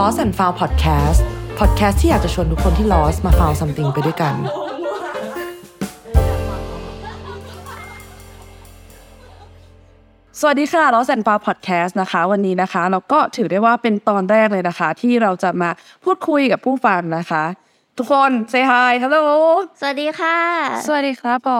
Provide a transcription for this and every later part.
Lost and Found Podcast Podcast ที่อยากจะชวนทุกคนที่ Lost มา Found something ไปด้วยกัน สวัสดีค่ะ Lost and Found Podcast นะคะ วันนี้นะคะ เราก็ถือได้ว่าเป็นตอนแรกเลยนะคะ ที่เราจะมาพูดคุยกับผู้ฟังนะคะ ทุกคน say hi hello สวัสดีค่ะ สวัสดีครับผ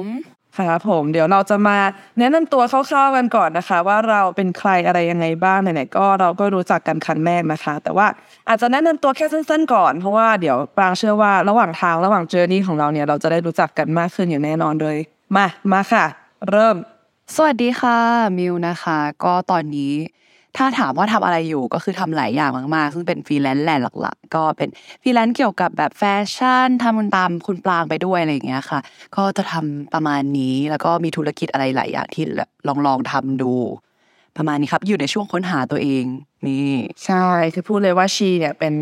ม ครับผมเดี๋ยวเราจะมาแนะนำตัวคร่าวๆกันก่อนนะคะ ว่าเราเป็นใครอะไรยังไงบ้างไหนๆก็เราก็รู้จักกันครั้งแรกนะคะ แต่ว่าอาจจะแนะนำตัวแค่สั้นๆก่อน เพราะว่าเดี๋ยวปรางเชื่อว่าระหว่างทางระหว่าง journey ของเราเนี่ยเราจะได้รู้จักกันมากขึ้นอย่างแน่นอนเลยมามาค่ะ เริ่ม สวัสดีค่ะมิวนะคะ ก็ตอนนี้ ถ้าถามว่าทำอะไรอยู่ก็คือทำหลายอย่างมากๆ ซึ่งเป็นฟรีแลนซ์แหละหลักๆ ก็เป็นฟรีแลนซ์เกี่ยวกับแบบแฟชั่นทำตามคุณปรางไปด้วยอะไรอย่างเงี้ยค่ะ ก็จะทำประมาณนี้แล้วก็มีธุรกิจอะไรหลายอย่างที่ลองลองทำดู ประมาณนี้ครับ อยู่ในช่วงค้นหาตัวเอง นี่ ใช่คือพูดเลยว่าชีเนี่ยเป็น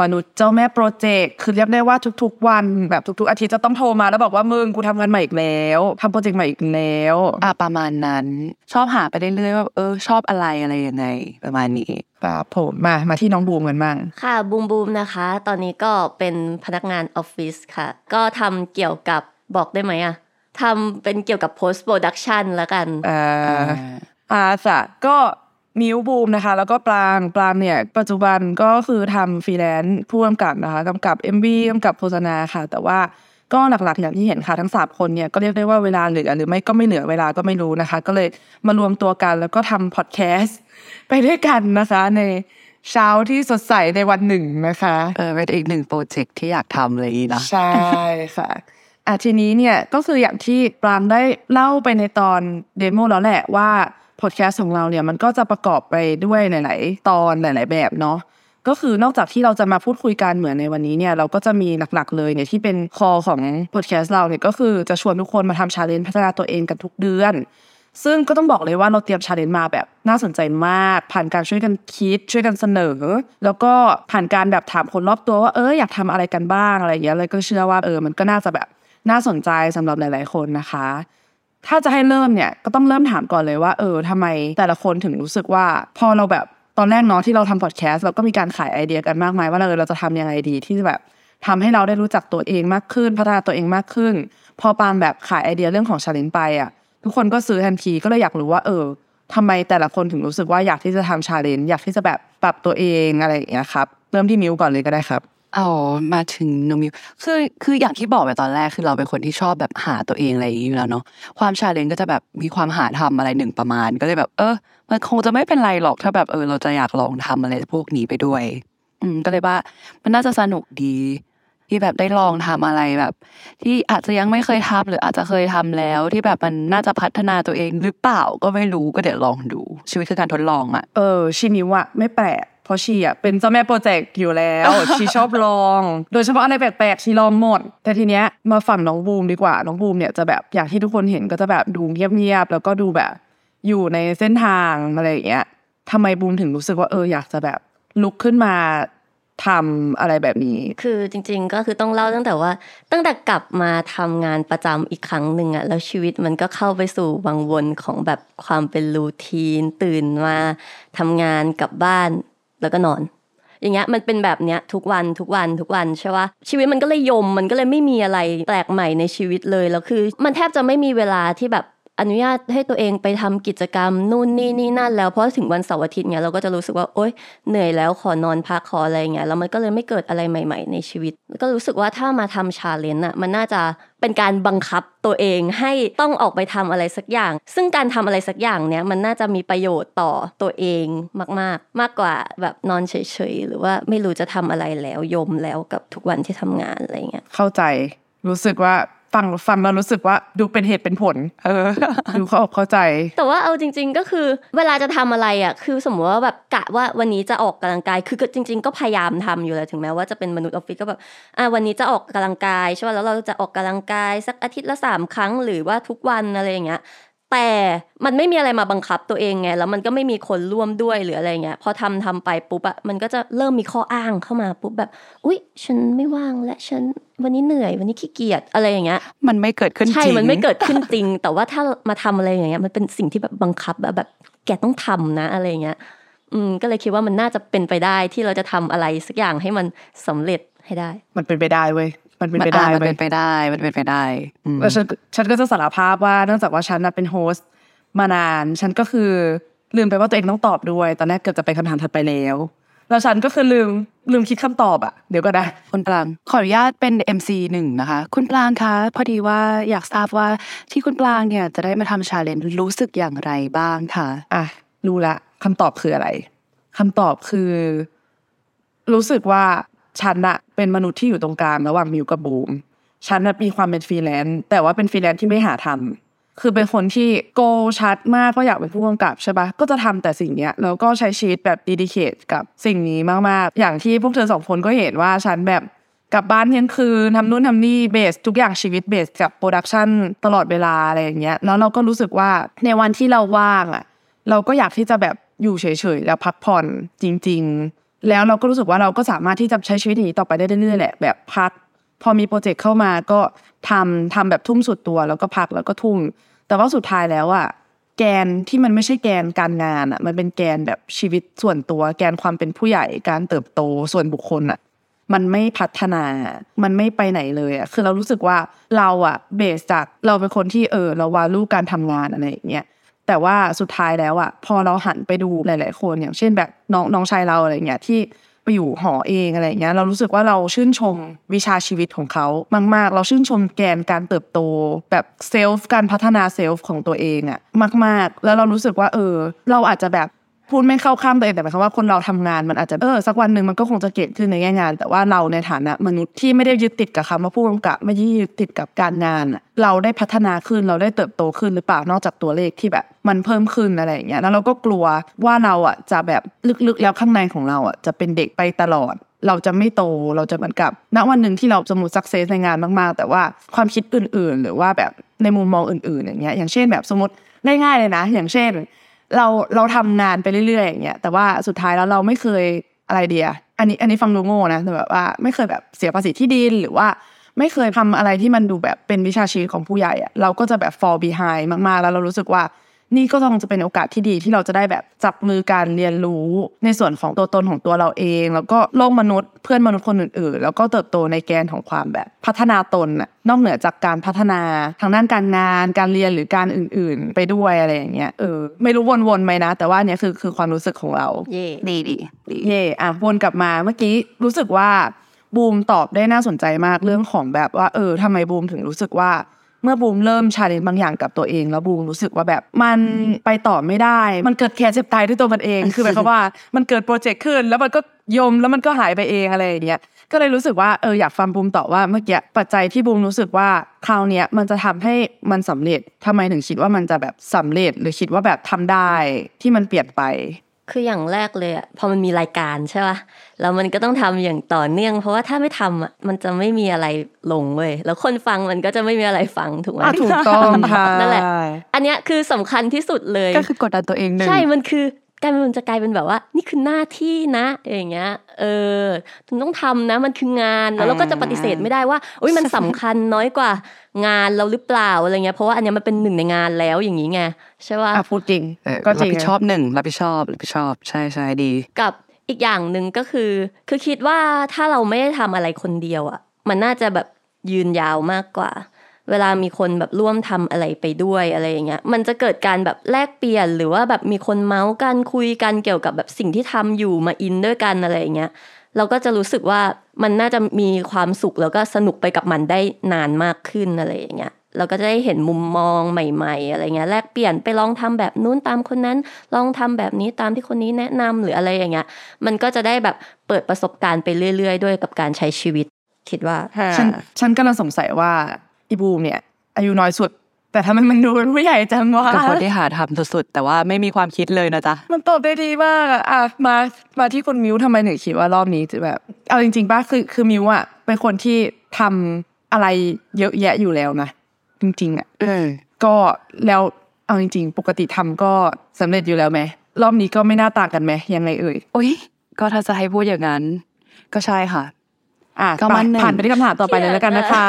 มนุษย์เจ้าแม่โปรเจกต์คือเรียกได้ว่าทุกๆ วันแบบทุกๆ อาทิตย์จะต้องโทรมาแล้วบอกว่ามึงกูทำงานใหม่อีกแล้วทำโปรเจกต์ใหม่อีกแล้วอะประมาณนั้น ชอบหาไปเรื่อยๆว่าเออชอบอะไรอะไรยังไงประมาณนี้ครับผมมามาที่น้องบูมกันบ้างค่ะบูมบูมนะคะ ตอนนี้ก็เป็นพนักงานออฟฟิศค่ะ ก็ทำเกี่ยวกับบอกได้ไหมอะทำเป็นเกี่ยวกับ post production แล้วกันอ่าอาสะก็ มิวบูมนะคะ แล้วก็ปรางปรางเนี่ย ปัจจุบันก็คือทำฟรีแลนซ์ผู้กำกับนะคะกำกับ MV กำกับโฆษณาค่ะ แต่ว่าก็หลักๆอย่างที่เห็นค่ะทั้งสามคนเนี่ยก็เรียกได้ว่าเวลาเหลือหรือไม่ก็ไม่เหลือเวลาก็ไม่รู้นะคะ ก็เลยมารวมตัวกันแล้วก็ทำพอดแคสต์ไปด้วยกันนะคะในเช้าที่สดใสในวันหนึ่งนะคะเออเป็นอีกหนึ่งโปรเจกต์ที่อยากทำเลยนะใช่ค่ะอะทีนี้เนี่ยก็คืออย่างที่ปรางได้เล่าไปในตอน demo แล้วแหละว่า พอดแคสต์ของเราเนี่ยมันก็จะประกอบไปด้วยหลาย ๆ ตอนหลาย ๆ แบบเนาะก็คือนอกจากที่เราจะมาพูดคุยกันเหมือนในวันนี้เนี่ยเราก็จะมีหลัก ๆ เลยเนี่ยที่เป็น core ของพอดแคสต์เราเนี่ยก็คือจะชวนทุกคนมาทำ challenge พัฒนาตัวเองกันทุกเดือน ซึ่งก็ต้องบอกเลยว่าเราเตรียม challenge มาแบบน่าสนใจมาก ผ่านการช่วยกันคิด ช่วยกันเสนอ แล้วก็ผ่านการแบบถามคนรอบตัวว่าเอออยากทำอะไรกันบ้างอะไรอย่างเงี้ยเลยก็เชื่อว่าเออมันก็น่าจะแบบน่าสนใจสำหรับหลาย ๆ คนนะคะ ถ้าจะให้เริ่มเนี่ยก็ต้องเริ่มถามก่อนเลยว่า เออทำไมแต่ละคนถึงรู้สึกว่า พอเราแบบตอนแรกเนาะที่เราทำพอดแคสต์เราก็มีการขายไอเดียกันมากมายว่าเราเราจะทำยังไงดีที่จะแบบทำให้เราได้รู้จักตัวเองมากขึ้น พัฒนาตัวเองมากขึ้น พอปาล์มแบบขายไอเดียเรื่องของชาเลนไปอะทุกคนก็ซื้อทันทีก็เลยอยากรู้ว่า เออทำไมแต่ละคนถึงรู้สึกว่าอยากที่จะทำ challenge อยากที่จะแบบปรับตัวเองอะไรอย่างเงี้ยครับ เริ่มที่มิวก่อนเลยก็ได้ครับ เอามาถึงนมิวคือคืออย่างที่บอกไปตอนแรกคือเราเป็นคนที่ชอบแบบหาตัวเองอะไรอย่างนี้อยู่แล้วเนาะความ challenge ก็จะแบบมีความหาทำอะไรหนึ่งประมาณ ก็เลยแบบ เออ มันคงจะไม่เป็นไรหรอกถ้าแบบเออ เราจะอยากลองทำอะไรพวกนี้ไปด้วย อืมก็เลยว่า มันน่าจะสนุกดี ที่แบบได้ลองทำอะไรแบบ ที่อาจจะยังไม่เคยทำหรืออาจจะเคยทำแล้วที่แบบมันน่าจะพัฒนาตัวเองหรือเปล่าก็ไม่รู้ก็เดี๋ยวลองดู ชีวิตคือการทดลองอะเออชีมิวอะไม่แปลก เพราะชีอะเป็นเจ้าแม่โปรเจกต์อยู่แล้วชีชอบลอง โดยเฉพาะอะไรแปลกๆชีลองหมด แต่ทีเนี้ยมาฝั่งน้องบูมดีกว่าน้องบูมเนี่ยจะแบบอย่างที่ทุกคนเห็นก็จะแบบดูเงียบๆแล้วก็ดูแบบอยู่ในเส้นทางอะไรอย่างเงี้ยทำไมบูมถึงรู้สึกว่าเอออยากจะแบบลุกขึ้นมาทำอะไรแบบนี้ คือจริง ๆ ก็คือต้องเล่าตั้งแต่ว่า ตั้งแต่กลับมาทำงานประจำอีกครั้งหนึ่งอะแล้วชีวิตมันก็เข้าไปสู่วังวนของแบบความเป็นรูทีน ตื่นมาทำงานกลับบ้าน แล้วก็นอน อย่างเงี้ยมันเป็นแบบเนี้ยทุกวันทุกวันทุกวันใช่ปะชีวิตมันก็เลยยมมันก็เลยไม่มีอะไรแปลกใหม่ในชีวิตเลยแล้วคือ มันแทบจะไม่มีเวลาที่แบบ อนุญาตให้ตัวเองไปทำกิจกรรมนู่นนี่นี่นั่นแล้วเพราะถึงวันเสาร์อาทิตย์เนี้ยเราก็จะรู้สึกว่าโอ๊ยเหนื่อยแล้วขอนอนพักขออะไรเงี้ยแล้วมันก็เลยไม่เกิดอะไรใหม่ ๆ ในชีวิต ก็รู้สึกว่าถ้ามาทำชาเลนจ์อะมันน่าจะเป็นการบังคับตัวเองให้ต้องออกไปทำอะไรสักอย่าง ซึ่งการทำอะไรสักอย่างเนี้ยมันน่าจะมีประโยชน์ต่อตัวเองมากๆมากกว่าแบบนอนเฉยๆหรือว่าไม่รู้จะทำอะไรแล้วยมแล้วกับทุกวันที่ทำงานอะไรเงี้ยเข้าใจรู้สึกว่า ฟังฟังแล้วรู้สึกว่าดูเป็นเหตุเป็นผล เออ ดูเข้าอกเข้าใจ แต่ว่าเอาจริง ๆ ก็คือ เวลาจะทำอะไรอะ คือสมมติว่าแบบกะว่าวันนี้จะออกกำลังกาย คือก็จริง ๆ ก็พยายามทำอยู่แหละถึงแม้ว่าจะเป็นมนุษย์ออฟฟิศก็แบบอะวันนี้จะออกกำลังกายใช่ป่ะแล้วเราจะออกกำลังกายสักอาทิตย์ละสามครั้ง หรือว่าทุกวันอะไรอย่างเงี้ย แต่มันไม่มีอะไรมาบังคับตัวเองไง แล้วมันก็ไม่มีคนร่วมด้วยหรืออะไรเงี้ย พอทำทำไปปุ๊บอะมันก็จะเริ่มมีข้ออ้างเข้ามาปุ๊บแบบ อุ๊ย ฉันไม่ว่างและฉันวันนี้เหนื่อย วันนี้ขี้เกียจอะไรอย่างเงี้ย มันไม่เกิดขึ้นจริง ใช่ มันไม่เกิดขึ้นจริง แต่ว่าถ้ามาทำอะไรอย่างเงี้ย มันเป็นสิ่งที่แบบบังคับแบบแบบแกต้องทำนะอะไรอย่างเงี้ย อืม ก็เลยคิดว่ามันน่าจะเป็นไปได้ที่เราจะทำอะไรสักอย่างให้มันสำเร็จให้ได้ มันเป็นไปได้เว้ย มันเป็นมันไปได้อะมันเว้เป็ยนไปได้มันเป็นไปได้อืมแล้วฉันฉันก็จะสารภาพว่าเนื่องจากว่าฉันน่ะเป็นโฮสต์มานาน ฉันก็คือลืมไปว่าตัวเองต้องตอบด้วย ตอนแรกเกือบจะไปคำถามถัดไปแล้วแล้วฉันก็คือลืมลืมคิดคำตอบอะเดี๋ยวก็ได้คุณปรางขออนุญาตเป็น MC หนึ่งนะคะ คุณปรางคะพอดีว่าอยากทราบว่าที่คุณปรางเนี่ยจะได้มาทำชาเลนจ์รู้สึกอย่างไรบ้างคะอะรู้ละคำตอบคืออะไรคำตอบคือ รู้สึกว่า ฉันอะเป็นมนุษย์ที่อยู่ตรงกลางระหว่างมิวกับบูมฉันน่ะมีความเป็นฟรีแลนซ์แต่ว่าเป็นฟรีแลนซ์ที่ไม่หาทำคือเป็นคนที่ goal ชัดมากเพราะอยากเป็นผู้กำกับใช่ปะก็จะทำแต่สิ่งเนี้ยแล้วก็ใช้ชีวิตแบบ dedicate กับสิ่งนี้มากๆ อย่างที่พวกเธอสองคนก็เห็นว่าฉันแบบกลับบ้านเที่ยงคืนทำนู่นทำนี่ base ทุกอย่างชีวิต base กับ production ตลอดเวลาอะไรอย่างเงี้ยแล้วเราก็รู้สึกว่าในวันที่เราว่างอะเราก็อยากที่จะแบบอยู่เฉยๆแล้วพักผ่อนจริง ๆ แล้วเราก็รู้สึกว่าเราก็สามารถที่จะใช้ชีวิตอย่างนี้ต่อไปได้เรื่อยๆแหละแบบพัก พอมีโปรเจกต์เข้ามาก็ทำทำแบบทุ่มสุดตัว แล้วก็พักแล้วก็ทุ่ม แต่ว่าสุดท้ายแล้วอะแกนที่มันไม่ใช่แกนการงานอะ มันเป็นแกนแบบชีวิตส่วนตัว แกนความเป็นผู้ใหญ่การเติบโตส่วนบุคคลอะ มันไม่พัฒนา มันไม่ไปไหนเลยอะคือเรารู้สึกว่าเราอะเบสจากเราเป็นคนที่เออเราวาลูการทำงานอะไรอย่างเงี้ย แต่ว่าสุดท้ายแล้วอะพอเราหันไปดูหลาย ๆ คนอย่างเช่นแบบน้องน้องชายเราอะไรเงี้ยที่ไปอยู่หอเองอะไรเงี้ยเรารู้สึกว่าเราชื่นชมวิชาชีวิตของเขามาก ๆ เราชื่นชมแกนการเติบโตแบบเซลฟ์การพัฒนาเซลฟ์ของตัวเองอะมาก ๆ แล้วเรารู้สึกว่าเออ เราอาจจะแบบ พูดไม่เข้าข้ามตัวเองแต่หมายความว่าคนเราทำงานมันอาจจะเออสักวันหนึ่งมันก็คงจะเก่งขึ้นในแง่งาน แต่ว่าเราในฐานะมนุษย์ที่ไม่ได้ยึดติดกับคำว่าผู้กำกับไม่ได้ยึดติดกับการงานเราได้พัฒนาขึ้นเราได้เติบโตขึ้นหรือเปล่านอกจากตัวเลขที่แบบ มันเพิ่มขึ้นอะไรอย่างเงี้ยแล้วเราก็กลัวว่าเราอะจะแบบลึกๆแล้วข้างในของเราอะจะเป็นเด็กไปตลอดเราจะไม่โตเราจะเหมือนกับ ณวันหนึ่งที่เราจะมูสักเซสในงานมากๆ แต่ว่าความคิดอื่นๆ หรือว่าแบบในมุมมองอื่นๆอย่างเงี้ยอย่างเช่นแบบสมมติง่ายๆเลยนะ อย่างเช่น เราเราทำงานไปเรื่อยๆอย่างเงี้ยแต่ว่าสุดท้ายแล้วเราไม่เคยอะไรเดีย อันนี้อันนี้ฟังดูโง่นะแต่แบบว่าไม่เคยแบบเสียภาษีที่ดินหรือว่าไม่เคยทำอะไรที่มันดูแบบเป็นวิชาชีพของผู้ใหญ่อะเราก็จะแบบ fall behind มากๆ แล้วเรารู้สึกว่า นี่ก็ต้องจะเป็นโอกาสที่ดีที่เราจะได้แบบจับมือการเรียนรู้ ในส่วนของตัวตนของตัวเราเอง แล้วก็โลกมนุษย์เพื่อนมนุษย์คนอื่นๆ แล้วก็เติบโตในแกนของความแบบพัฒนาตนน่ะนอกเหนือจากการพัฒนาทางด้านการงาน การเรียนหรือการอื่น ๆ ไปด้วยอะไรอย่างเงี้ยเออไม่รู้วนๆไหมนะ แต่ว่าอันเนี้ยคือคือความรู้สึกของเราเย่ดีดีดีเย่อะวนกลับมาเมื่อกี้รู้สึกว่าบูมตอบได้น่าสนใจมากเรื่องของแบบว่า เออทำไมบูมถึงรู้สึกว่า เมื่อบูมเริ่มชาเลนจ์บางอย่างกับตัวเอง แล้วบูมรู้สึกว่าแบบมันไปต่อไม่ได้ มันเกิดแค่เจ็บตายด้วยตัวมันเอง คือหมายความว่ามันเกิดโปรเจกต์ขึ้น แล้วมันก็ยมแล้วมันก็หายไปเองอะไรอย่างเงี้ยก็เลยรู้สึกว่าเอออยากฟังบูมตอบว่าเมื่อกี้ปัจจัยที่บูมรู้สึกว่าคราวเนี้ยมันจะทำให้มันสำเร็จทำไมถึงคิดว่ามันจะแบบสำเร็จหรือคิดว่าแบบทำได้ที่มันเปลี่ยนไป คืออย่างแรกเลยอะพอมันมีรายการใช่ป่ะแล้วมันก็ต้องทำอย่างต่อเนื่อง เพราะว่าถ้าไม่ทำอะมันจะไม่มีอะไรลงเว้ยแล้วคนฟังมันก็จะไม่มีอะไรฟังถูกไหมอะถูกต้องค่ะนั่นแหละ อันเนี้ยคือสำคัญที่สุดเลยก็คือกดดันตัวเองหนึ่งใช่มันคือ กลายเป็นมันจะกลายเป็นแบบว่า นี่คือหน้าที่นะอย่างเงี้ยเออถึงต้องทำนะมันคืองานแล้วเราก็จะปฏิเสธไม่ได้ว่าอุ้ยมันสำคัญน้อยกว่างานเราหรือเปล่าอะไรเงี้ยเพราะว่าอันเนี้ยมันเป็นหนึ่งในงานแล้วอย่างนี้ไงใช่ป่ะอะพูดจริงเออก็จรับริงผิดชอบหนึ่งรับผิดชอบรับผิดชอบใช่ใช่ดี กับอีกอย่างหนึ่งก็คือ คือคิดว่าถ้าเราไม่ได้ทำอะไรคนเดียวอะ มันน่าจะแบบยืนยาวมากกว่า เวลามีคนแบบร่วมทำอะไรไปด้วยอะไรอย่างเงี้ยมันจะเกิดการแบบแลกเปลี่ยนหรือว่าแบบมีคนเมาส์กันคุยกันเกี่ยวกับแบบสิ่งที่ทำอยู่มาอินด้วยกันอะไรอย่างเงี้ยเราก็จะรู้สึกว่ามันน่าจะมีความสุขแล้วก็สนุกไปกับมันได้นานมากขึ้นอะไรอย่างเงี้ยเราก็จะได้เห็นมุมมองใหม่ๆ อะไรเงี้ยแลกเปลี่ยนไปลองทำแบบนู้นตามคนนั้น ลองทำแบบนี้ตามที่คนนี้แนะนำหรืออะไรอย่างเงี้ยมันก็จะได้แบบเปิดประสบการณ์ไปเรื่อย ๆ ด้วยกับการใช้ชีวิต คิดว่าฉันฉันก็ลังสงสัยว่า อีบูมเนี่ยอายุน้อยสุด แต่ทำไมมันดูเป็นผู้ใหญ่จังวะกับคนที่หาทำสุดๆแต่ว่าไม่มีความคิดเลยนะจ๊ะมันตอบได้ดีมากอะอะมามาที่คุณมิวทำไมถึงคิดว่ารอบนี้จะแบบ เอาจริงๆป่ะคือคือมิวอะเป็นคนที่ทำอะไรเยอะแยะอยู่แล้วนะจริงๆอะเออก็แล้วเอาจริง ๆ ปกติทำก็สำเร็จอยู่แล้วไหมรอบนี้ก็ไม่น่าต่างกันไหมยังไงเอ่ยโอ้ยก็ถ้าจะให้พูดอย่างนั้น ก็ใช่ค่ะ อะก็มันหนึ่งผ่านไปที่คำถามต่อไปเลยแล้วกันนะคะ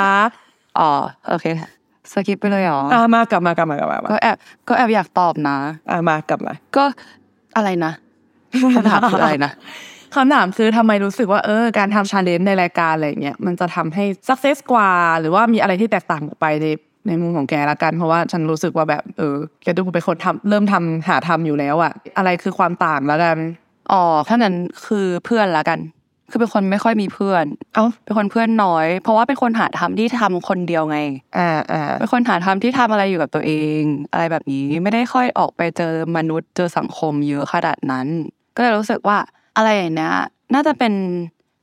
อ๋อโอเคสกิปไปเลยเหรออะมากลับมากลับมากลับมาก็แอบก็แอบอยากตอบนะอะมากลับมาก็อะไรนะคำถามคืออะไรนะคำถามคือทำไมรู้สึกว่าเออการทำ challenge ในรายการอะไรเงี้ยมันจะทำให้ success กว่า หรือว่ามีอะไรที่แตกต่างออกไปในในมุมของแกละกัน เพราะว่าฉันรู้สึกว่าแบบเออแกดูเป็นคนทำเริ่มทำหาทำอยู่แล้วอะอะไรคือความต่างแล้วกันอ๋อถ้านั้นคือเพื่อนละกัน คือเป็นคนไม่ค่อยมีเพื่อน เอ้า เป็นคนเพื่อนน้อย เพราะว่าเป็นคนหาทำที่ทำคนเดียวไง อ่าอ่าเป็นคนหาทำที่ทำอะไรอยู่กับตัวเอง อะไรแบบนี้ ไม่ได้ค่อยออกไปเจอมนุษย์เจอสังคมเยอะขนาดนั้น ก็เลยรู้สึกว่าอะไรอย่างเนี้ยน่าจะเป็น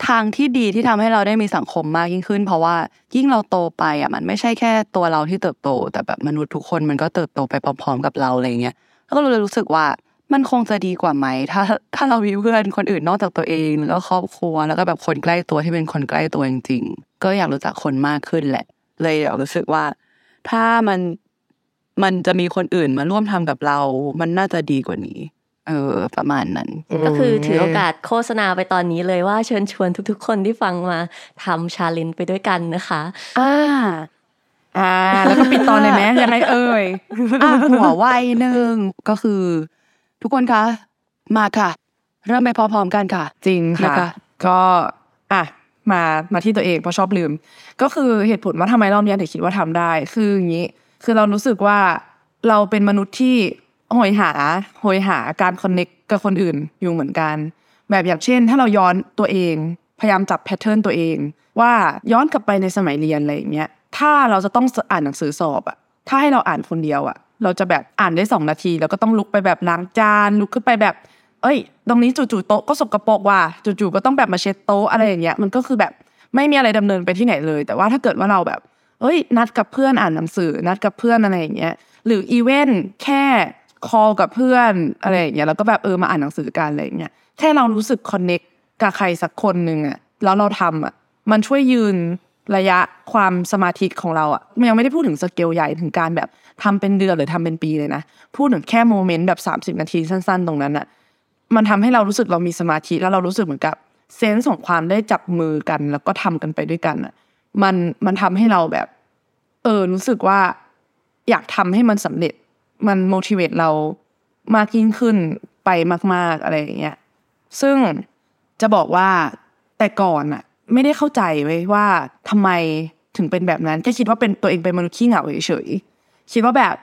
ทางที่ดีที่ทำให้เราได้มีสังคมมากยิ่งขึ้น เพราะว่ายิ่งเราโตไปอะมันไม่ใช่แค่ตัวเราที่เติบโต แต่แบบมนุษย์ทุกคนมันก็เติบโตไปพร้อมๆกับเราอะไรเงี้ยแล้วก็เลยรู้สึกว่า มันคงจะดีกว่าไหม ถ้าถ้าเรามีเพื่อนคนอื่นนอกจากตัวเองแล้วก็ครอบครัวแล้วก็แบบคนใกล้ตัวที่เป็นคนใกล้ตัวจริงๆ ก็อยากรู้จักคนมากขึ้นแหละ เลยอยากรู้สึกว่า ถ้ามันมันจะมีคนอื่นมาร่วมทำกับเรา มันน่าจะดีกว่านี้ เออ ประมาณนั้น ก็คือถือโอกาสโฆษณาไปตอนนี้เลยว่าเชิญชวนทุกๆ คนที่ฟังมาทำชาเลนจ์ไปด้วยกันนะคะ อ่าอ่า แล้วก็ปิดตอนเลยไหมยังไงเอ่ยอะหัวไวหนึ่งก็คือ ทุกคนคะมาค่ะ เริ่มไปพร้อมๆกันค่ะ จริงค่ะนะคะก็อะมามาที่ตัวเองเพราะชอบลืม ก็คือเหตุผลว่าทำไมรอบเนี้ยถึงคิดว่าทำได้ คืออย่างนี้คือเรารู้สึกว่าเราเป็นมนุษย์ที่โหยหาโหยหาการคอนเน็กกับคนอื่นอยู่เหมือนกัน แบบอย่างเช่น ถ้าเราย้อนตัวเอง พยายามจับแพทเทิร์นตัวเอง ว่าย้อนกลับไปในสมัยเรียนอะไรอย่างเงี้ยถ้าเราจะต้องอ่านหนังสือสอบอะถ้าให้เราอ่านคนเดียวอะ เราจะแบบอ่านได้สองนาที แล้วก็ต้องลุกไปแบบล้างจานลุกขึ้นไปแบบ เอ้ย ตรงนี้จู่ๆโต๊ะก็สกปรกว่ะจู่ๆก็ต้องแบบมาเช็ดโต๊ะอะไรอย่างเงี้ยมันก็คือแบบไม่มีอะไรดำเนินไปที่ไหนเลย แต่ว่าถ้าเกิดว่าเราแบบ เอ้ย นัดกับเพื่อนอ่านหนังสือ นัดกับเพื่อนอะไรอย่างเงี้ยหรือ even แค่ call กับเพื่อนอะไรอย่างเงี้ยแล้วก็แบบเออมาอ่านหนังสือกันอะไรอย่างเงี้ยแค่เรารู้สึก connect กับใครสักคนหนึ่งอะแล้วเราทำอะมันช่วยยืนระยะความสมาธิของเราอะมันยังไม่ได้พูดถึงสเกลใหญ่ถึงการแบบ ทำเป็นเดือนหรือทำเป็นปีเลยนะพูดถึงแค่โมเมนต์แบบสามสิบนาทีสั้น ๆ ตรงนั้นอะมันทำให้เรารู้สึกเรามีสมาธิแล้วเรารู้สึกเหมือนกับเซนส์ของความได้จับมือกัน แล้วก็ทำกันไปด้วยกันอะมันมันทำให้เราแบบ เออรู้สึกว่าอยากทำให้มันสำเร็จมัน motivate เรามากยิ่งขึ้นไปมาก ๆอะไรอย่างเงี้ยซึ่งจะบอกว่าแต่ก่อนอะไม่ได้เข้าใจไว้ว่าทำไมถึงเป็นแบบนั้นแค่คิดว่าเป็นตัวเองเป็นมนุษย์ขี้เหงาเฉยๆ คิดว่าแบบ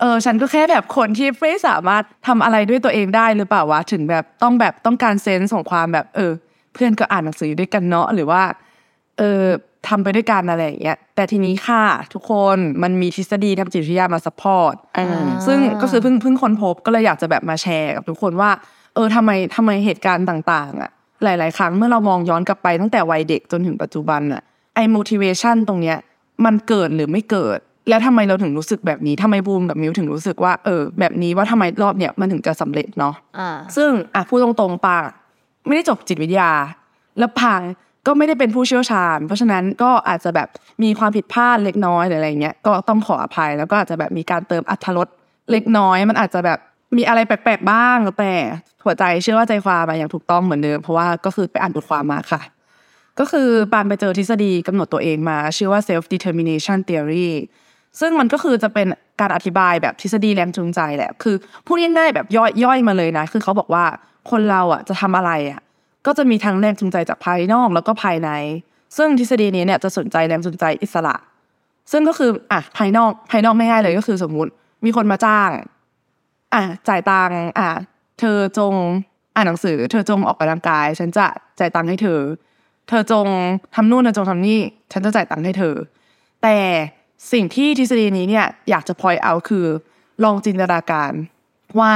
เออฉันก็แค่แบบคนที่ไม่สามารถทำอะไรด้วยตัวเองได้หรือเปล่าวะถึงแบบต้องแบบต้องการ sense ของความแบบ เออ เพื่อนก็อ่านหนังสืออยู่ด้วยกันเนาะหรือว่า เออทำไปด้วยกันอะไรอย่างเงี้ยแต่ทีนี้ค่ะ ทุกคนมันมีทฤษฎีทางจิตวิทยามา support อ่าซึ่งก็คือเพิ่งเพิ่งค้นพบก็เลยอยากจะแบบมาแชร์กับทุกคนว่า เออทำไมทำไมเหตุการณ์ต่างๆ อะ หลาย ๆ ครั้งเมื่อเรามองย้อนกลับไปตั้งแต่วัยเด็กจนถึงปัจจุบันอะไอ้ motivation ตรงเนี้ย มันเกิดหรือไม่เกิด แล้วทำไมเราถึงรู้สึกแบบนี้ทำไมบูมกับมิวถึงรู้สึกว่าเออแบบนี้ว่าทำไมรอบเนี้ยมันถึงจะสำเร็จเนาะอ่าซึ่งอะพูดตรงๆปางไม่ได้จบจิตวิทยา แล้วปางก็ไม่ได้เป็นผู้เชี่ยวชาญ เพราะฉะนั้นก็อาจจะแบบมีความผิดพลาดเล็กน้อยหรืออะไรเงี้ยก็ต้องขออภัยแล้วก็อาจจะแบบมีการเติมอัธรสเล็กน้อย มันอาจจะแบบมีอะไรแปลกๆบ้างแต่หัวใจเชื่อว่าใจความมาอย่างถูกต้องเหมือนเดิมเพราะว่าก็คือไปอ่านบทความมาค่ะ ก็คือปานไปเจอทฤษฎีกำหนดตัวเองมา ชื่อว่า self determination theory ซึ่งมันก็คือจะเป็นการอธิบายแบบทฤษฎีแรงจูงใจแหละ คือพูดง่ายๆแบบย่อยย่อยมาเลยนะ คือเขาบอกว่าคนเราอะจะทำอะไรอะก็จะมีทั้งแรงจูงใจจากภายนอกแล้วก็ภายใน ซึ่งทฤษฎีนี้เนี่ยจะสนใจแรงจูงใจอิสระ ซึ่งก็คืออะภายนอกภายนอกไม่ง่ายเลยก็คือสมมุติมีคนมาจ้าง อะจ่ายตังค์อะเธอจงอ่านหนังสือ เธอจงออกกำลังกาย ฉันจะจ่ายตังค์ให้เธอ เธอจงทำนู่นเธอจงทำนี่ ฉันจะจ่ายตังค์ให้เธอ แต่ สิ่งที่ทฤษฎีนี้เนี่ยอยากจะพอยเอาคือ ลองจินตนาการว่า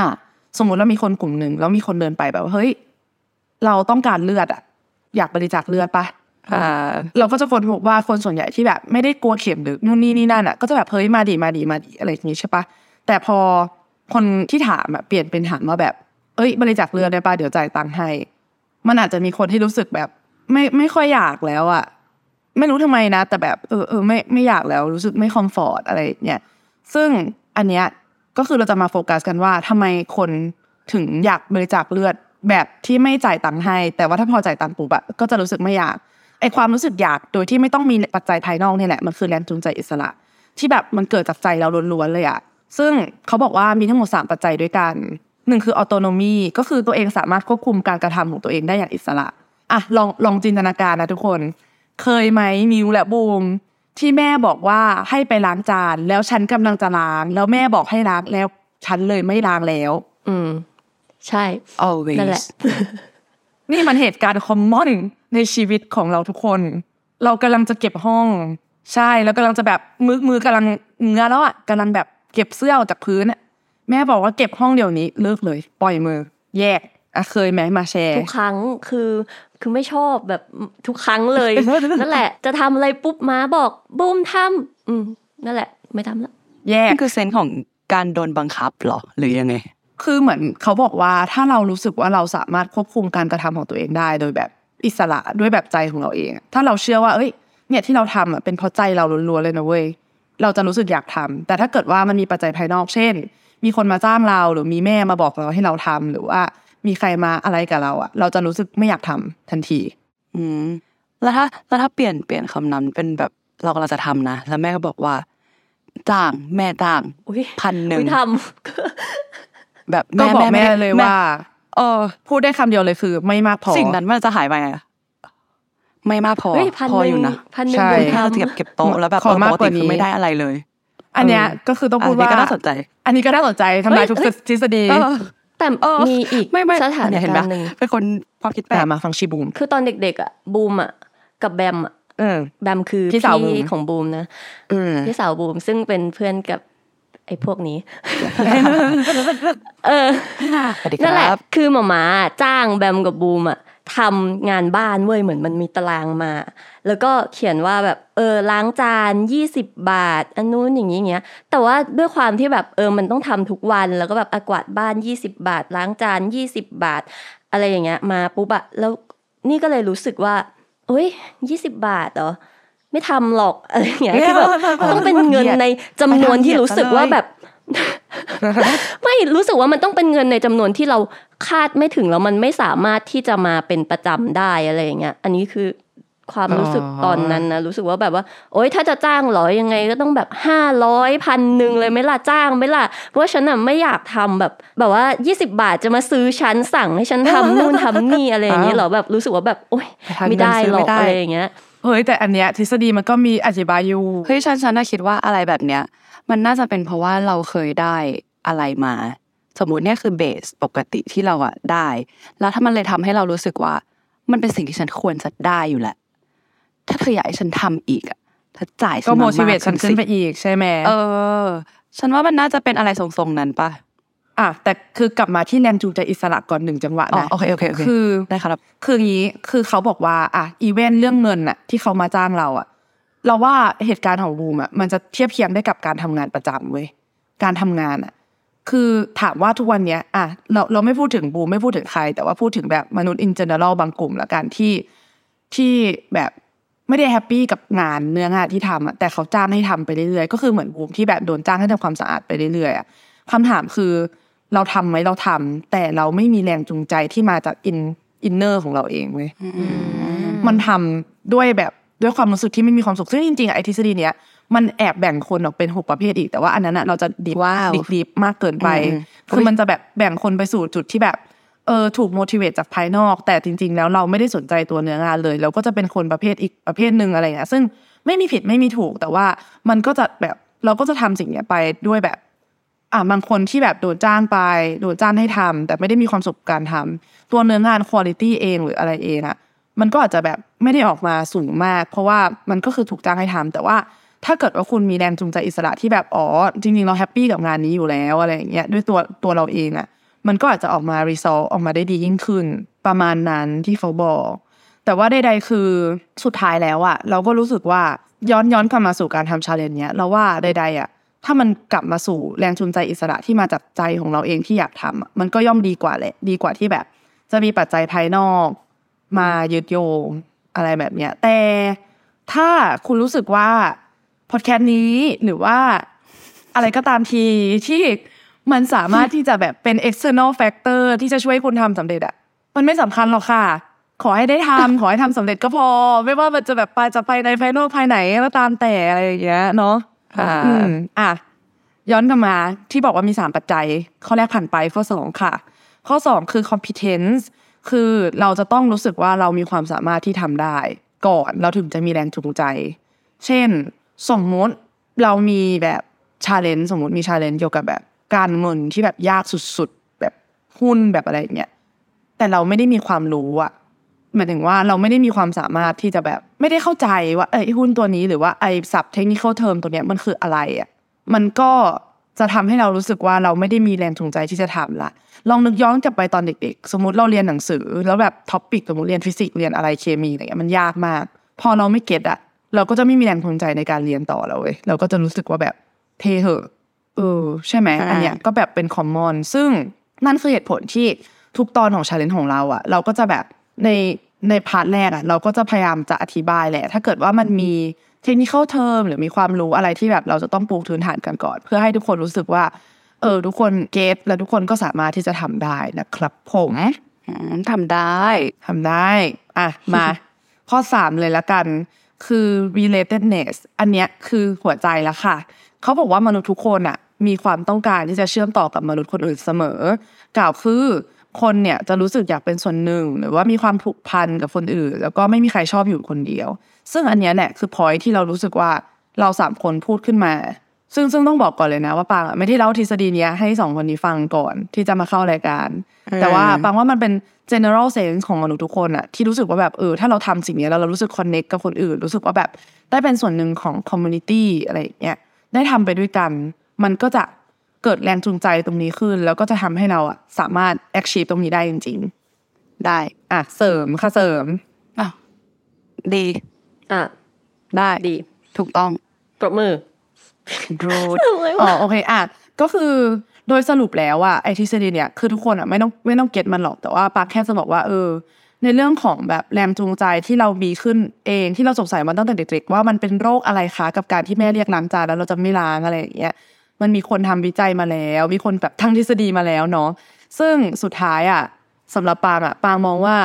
สมมุติว่ามีคนกลุ่มหนึ่งแล้วมีคนเดินไปแบบว่าเฮ้ย เราต้องการเลือดอะอยากบริจาคเลือดปะอ่าเราก็จะค้นพบว่าคนส่วนใหญ่ที่แบบไม่ได้กลัวเข็มหรือนู่นนี่นี่นั่นอะก็จะแบบเฮ้ยมาดีมาดีมาดีอะไรอย่างงี้ใช่ปะแต่พอคนที่ถามอะเปลี่ยนเป็นถามว่าแบบ เอ้ย บริจาคเลือดได้ปะเดี๋ยวจ่ายตังค์ให้ มันอาจจะมีคนที่รู้สึกแบบ ไม่ไม่ค่อยอยากแล้วอะ ไม่รู้ทำไมนะ แต่แบบเออเออไม่ไม่อยากแล้วรู้สึกไม่คอมฟอร์ตอะไรเนี่ยซึ่งอันเนี้ยก็คือเราจะมาโฟกัสกันว่าทำไมคนถึงอยากบริจาคเลือดแบบที่ไม่จ่ายตังค์ให้ แต่ว่าถ้าพอจ่ายตังค์ปุ๊บอะก็จะรู้สึกไม่อยากไอความรู้สึกอยากโดยที่ไม่ต้องมีปัจจัยภายนอกเนี่ยแหละมันคือแรงจูงใจอิสระ ที่แบบมันเกิดจากใจเราล้วนๆเลยอะซึ่งเขาบอกว่ามีทั้งหมดสามปัจจัยด้วยกันหนึ่งคือออโตโนมีก็คือตัวเองสามารถควบคุมการกระทำของตัวเองได้อย่างอิสระอะลองลองจินตนาการนะทุกคน เคยไหมมิวและบูมที่แม่บอกว่าให้ไปล้างจาน แล้วฉันกำลังจะล้าง แล้วแม่บอกให้ล้างแล้ว ฉันเลยไม่ล้างแล้ว อืม ใช่ always นั่นแหละนี่มันเหตุการณ์คอมมอนในชีวิตของเราทุกคน เรากำลังจะเก็บห้อง ใช่แล้วกำลังจะแบบมือมือกำลังเงื้อแล้วอะกำลังแบบเก็บเสื้อออกจากพื้นอะแม่บอกว่าเก็บห้องเดี๋ยวนี้เลิกเลย ปล่อยมือ แยกอะเคยไหมมาแชร์ ทุกครั้งคือ คือไม่ชอบแบบทุกครั้งเลย นั่นแหละ จะทำอะไรปุ๊บมาบอกบูมทำอืมนั่นแหละ ไม่ทำละแยกนี่คือเซนส์ของการโดนบังคับเหรอหรือยังไง คือเหมือนเขาบอกว่าถ้าเรารู้สึกว่าเราสามารถควบคุมการกระทำของตัวเองได้ โดยแบบอิสระด้วยแบบใจของเราเองอะถ้าเราเชื่อว่า เอ้ย เนี่ยที่เราทำอะเป็นเพราะใจเราล้วนๆเลยนะเว้ยเราจะรู้สึกอยากทำแต่ถ้าเกิดว่ามันมีปัจจัยภายนอก เช่น มีคนมาจ้างเราหรือมีแม่มาบอกเราให้เราทำหรือว่า มีใครมาอะไรกับเราอะเราจะรู้สึกไม่อยากทำทันที อืมแล้วถ้าแล้วถ้าเปลี่ยนเปลี่ยนคำนั้นเป็นแบบเรากำลังจะทำนะแล้วแม่ก็บอกว่าจ้างแม่จ้างอุ้ยพันหนึ่งไม่ทแบบก็บอกแม่ไได้เลยแม่ว่าเออ พูดได้คำเดียวเลยคือ ไม่มากพอสิ่งนั้นมันจะหายไปไงอะไม่มากพอำเฮ้ยพันพอหอนึ่งยู่นะพันหนึ่งใช่บูมแค่เราทำเก็บเก็บโต๊ะแล้วแบบขอมากปกกว่าตินี้คือไม่ได้อะไรเลย อันเนี้ยก็คือต้องพูดว่านนี้ก็น่าสนใจ อันนี้ก็น่าสนใจทำลายทุกทฤษฎีเออ แต่เออมีอีกไม่ไม่สถานเนี่ยเห็นกาปะรณ์หนึ่งเป็นคนความคิดแปลแต่กมาฟังชีบูมคือตอนเด็กๆอะบูมอะกับแบมอะเออแบมคือพี่สาวบูมของบูมนะอืมพี่สาวบูมซึ่งเป็นเพื่อนกับไอ้พวกนี้ เออสวัสดีคนั่นแหละรับคือหมามาจ้างแบมกับบูมอะ ทำงานบ้านเว้ยเหมือนมันมีตารางมา แล้วก็เขียนว่าแบบเออล้างจานยี่สิบบาท อันนู้นอย่างนี้อย่างเงี้ย แต่ว่าด้วยความที่แบบเออมันต้องทำทุกวันแล้วก็แบบอากวาดบ้านยี่สิบบาท ล้างจานยี่สิบบาท อะไรอย่างเงี้ย มาปุ๊บอะแล้วนี่ก็เลยรู้สึกว่าเอ้ยยี่สิบบาทเหรอไม่ทำหรอกอะไรอย่างเงี้ยคือแบบต้องเป็นเงินในจำนวนที่รู้สึกว่าแบบ ไม่รู้สึกว่ามันต้องเป็นเงินในจำนวนที่เราคาดไม่ถึงแล้วมันไม่สามารถที่จะมาเป็นประจำได้อะไรอย่างเงี้ย อันนี้คือความรู้สึกอ๋อตอนนั้นนะรู้สึกว่าแบบว่า โอ๊ยถ้าจะจ้างเหรอยังไงก็ต้องแบบห้าร้อยพันหนึ่งเลยไหม่ล่ะจ้างไหม่ล่ะเพราะว่าฉันอะไม่อยากทำแบบ แบบว่ายี่สิบาทจะมาซื้อฉันสั่งให้ฉันทำนู่นทำนี่อะไรอย่างเงี้ยเหรอแบบรู้สึกว่าแบบโอ๊ยทางไม่เงินได้ซื้อหรไม่อกได้อะไรอย่างเงี้ยเฮ้ยแต่อันเนี้ยทฤษฎีมันก็มีอธิบายอยู่เฮ้ยฉันฉันน่ะคิดว่าอะไรแบบเนี้ย มันน่าจะเป็นเพราะว่าเราเคยได้อะไรมา สมมติเนี่ยคือเบสปกติที่เราอะได้ แล้วถ้ามันเลยทำให้เรารู้สึกว่า มันเป็นสิ่งที่ฉันควรจะได้อยู่แหละ ถ้าเธออยากให้ฉันทำอีกอะเธอจ่ายฉัก็นโมมามากทิเวตฉันขึ้นไปสิอีกใช่ไหมเออ ฉันว่ามันน่าจะเป็นอะไรทรงๆนั้นปะอะแต่คือกลับมาที่แรงจูงใจอิสระก่อนหนึ่งจังหวะอ๋อนะโอเคโอเคโอเคคือได้ครับ คืออย่างนี้คือเขาบอกว่า อะอีเวนต์เรื่องเงินน่ะที่เขามาจ้างเราอะ เราว่าเหตุการณ์ของบูมอะมันจะเทียบเคียงได้กับการทำงานประจำเว้ยการทำงานอะ คือถามว่าทุกวันเนี้ยอะเราเราไม่พูดถึงบูมไม่พูดถึงใคร แต่ว่าพูดถึงแบบมนุษย์ in general บางกลุ่มละกันที่ที่แบบไม่ได้ happy กับงานเนื้องานที่ทำอะแต่เขาจ้างให้ทำไปเรื่อยๆก็คือเหมือนบูมที่แบบโดนจ้างให้ทำความสะอาดไปเรื่อยๆอะคำถามคือเราทำไหมเราทำแต่เราไม่มีแรงจูงใจที่มาจาก in inner ของเราเองเว้ยมันทำด้วยแบบ ด้วยความรู้สึกที่ไม่มีความสุขซึ่งจริงๆอะไอทฤษฎีเนี้ยมันแอบแบ่งคนออกเป็นหกประเภทอีก แต่ว่าอันนั้นอะเราจะ deep ว้าว deep deep มากเกินไปอืมคือมันจะแบบแบ่งคนไปสู่จุดที่แบบเออถูก motivate จากภายนอก แต่จริง ๆ แล้วเราไม่ได้สนใจตัวเนื้องานเลยเราก็จะเป็นคนประเภทอีกประเภทหนึ่งอะไรเงี้ยซึ่งไม่มีผิดไม่มีถูกแต่ว่ามันก็จะแบบเราก็จะทำสิ่งเนี้ยไปด้วยแบบ อะบางคนที่แบบโดนจ้างไปโดนจ้างให้ทำแต่ไม่ได้มีความสุขกับการทำตัวเนื้องานคุณภาพเองหรืออะไรเองอะมันก็อาจจะแบบ ไม่ได้ออกมาสูงมาก เพราะว่ามันก็คือถูกจ้างให้ทำแต่ว่าถ้าเกิดว่าคุณมีแรงจูงใจอิสระที่แบบอ๋อจริงๆเราแฮปปี้กับงานนี้อยู่แล้วอะไรอย่างเงี้ยด้วยตัวตัวเราเองอะมันก็อาจจะออกมารีซอลออกมาได้ดียิ่งขึ้น ประมาณนั้นที่เขาบอก แต่ว่าใดๆคือสุดท้ายแล้วอะเราก็รู้สึกว่าย้อนย้อนกลับมาสู่การทำชาเลนจ์เนี้ยเราว่าใด ๆอะถ้ามันกลับมาสู่แรงจูงใจอิสระที่มาจากใจของเราเองที่อยากทำอะมันก็ย่อมดีกว่าแหละดีกว่าที่แบบ จะมีปัจจัยภายนอก มายึดโยง อะไรแบบเนี้ย แต่ถ้าคุณรู้สึกว่าพอดแคสต์นี้หรือว่าอะไรก็ตามทีที่มันสามารถที่จะแบบเป็น external factor ที่จะช่วยคุณทำสำเร็จอะมันไม่สำคัญหรอกค่ะ ขอให้ได้ทำขอให้ทำสำเร็จก็พอ ไม่ว่ามันจะแบบไปจะไปในภายนอกภายไหนก็ตามแต่อะไรอย่างเงี้ยเนาะค่ะอืมอะย้อนกลับมาที่บอกว่ามีสามปัจจัย ข้อแรกผ่านไปข้อสองค่ะ ข้อสองคือ competence คือเราจะต้องรู้สึกว่าเรามีความสามารถที่ทำได้ ก่อนเราถึงจะมีแรงจูงใจ เช่น สมมุติเรามีแบบ challenge สมมติมี challenge เกี่ยวกับแบบการเงินที่แบบยากสุดๆ แบบหุ้นแบบอะไรเงี้ยแต่เราไม่ได้มีความรู้อะหมายถึงว่าเราไม่ได้มีความสามารถที่จะแบบไม่ได้เข้าใจว่าไอ้หุ้นตัวนี้หรือว่าไอ้ศัพท์ technical term ตัวเนี้ยมันคืออะไรอะมันก็ จะทำให้เรารู้สึกว่าเราไม่ได้มีแรงจูงใจที่จะทำละลองนึกย้อนกลับไปตอนเด็กๆ สมมติเราเรียนหนังสือ แล้วแบบ topic สมมติเรียนฟิสิกส์เรียนอะไรเคมีอะไรเงี้ยมันยากมาก พอเราไม่ get อะเราก็จะไม่มีแรงจูงใจในการเรียนต่อแล้วเว้ยเราก็จะรู้สึกว่าแบบเทเหอะเออใช่ไหมใช่อันเนี้ยก็แบบเป็น common ซึ่งนั่นคือเหตุผลที่ทุกตอนของ challenge ของเราอะเราก็จะแบบในใน part แรกอะเราก็จะพยายามจะอธิบายแหละ ถ้าเกิดว่ามันมี technical term หรือมีความรู้อะไรที่แบบเราจะต้องปูพื้นฐานกันก่อน เพื่อให้ทุกคนรู้สึกว่า เออ ทุกคน get และทุกคนก็สามารถที่จะทำได้นะครับผมอืมทำได้ทำได้ อะ มา ข้อสามเลยละกัน คือ relatedness อันเนี้ยคือหัวใจแล้วค่ะ เขาบอกว่ามนุษย์ทุกคนอะ มีความต้องการที่จะเชื่อมต่อกับมนุษย์คนอื่นเสมอ กล่าวคือคนเนี่ยจะรู้สึกอยากเป็นส่วนหนึ่ง หรือว่ามีความผูกพันกับคนอื่น แล้วก็ไม่มีใครชอบอยู่คนเดียว ซึ่งอันเนี้ยแหละคือพอยที่เรารู้สึกว่าเราสามคนพูดขึ้นมา ซึ่งซึ่งต้องบอกก่อนเลยนะว่าปางอะไม่ได้เล่าทฤษฎีเนี้ยให้สองคนนี้ฟังก่อนที่จะมาเข้ารายการ แต่ว่าปางว่ามันเป็น general sense ของมนุษย์ทุกคนอะที่รู้สึกว่าแบบเออถ้าเราทำสิ่งเนี้ยแล้วเรารู้สึก connect กับคนอื่น รู้สึกว่าแบบได้เป็นส่วนหนึ่งของ community อะไรอย่างเงี้ยได้ทำไปด้วยกัน มันก็จะเกิดแรงจูงใจตรงนี้ขึ้น แล้วก็จะทำให้เราอะสามารถ achieve ตรงนี้ได้จริงได้ๆอะเสริมค่ะเสริมอ้าวดี อะได้ดี ถูกต้องปรบมือรูดอ๋อโอเคอะก็คือโดยสรุปแล้วอะไอทฤษฎีเนี่ยคือทุกคนอะไม่ต้องไม่ต้องเก็ตมันหรอกแต่ว่าปาแค่จะบอกว่าเออ ในเรื่องของแบบแรงจูงใจที่เรามีขึ้นเองที่เราสงสัยมาตั้งแต่เด็กๆว่ามันเป็นโรคอะไรคะกับการที่แม่เรียกล้างจานแล้วเราจะไม่ล้างอะไรอย่างเงี้ยมันมีคนทำวิจัยมาแล้ว มีคนแบบทั้งทฤษฎีมาแล้วเนาะซึ่งสุดท้ายอะสำหรับปางอะปางมองว่า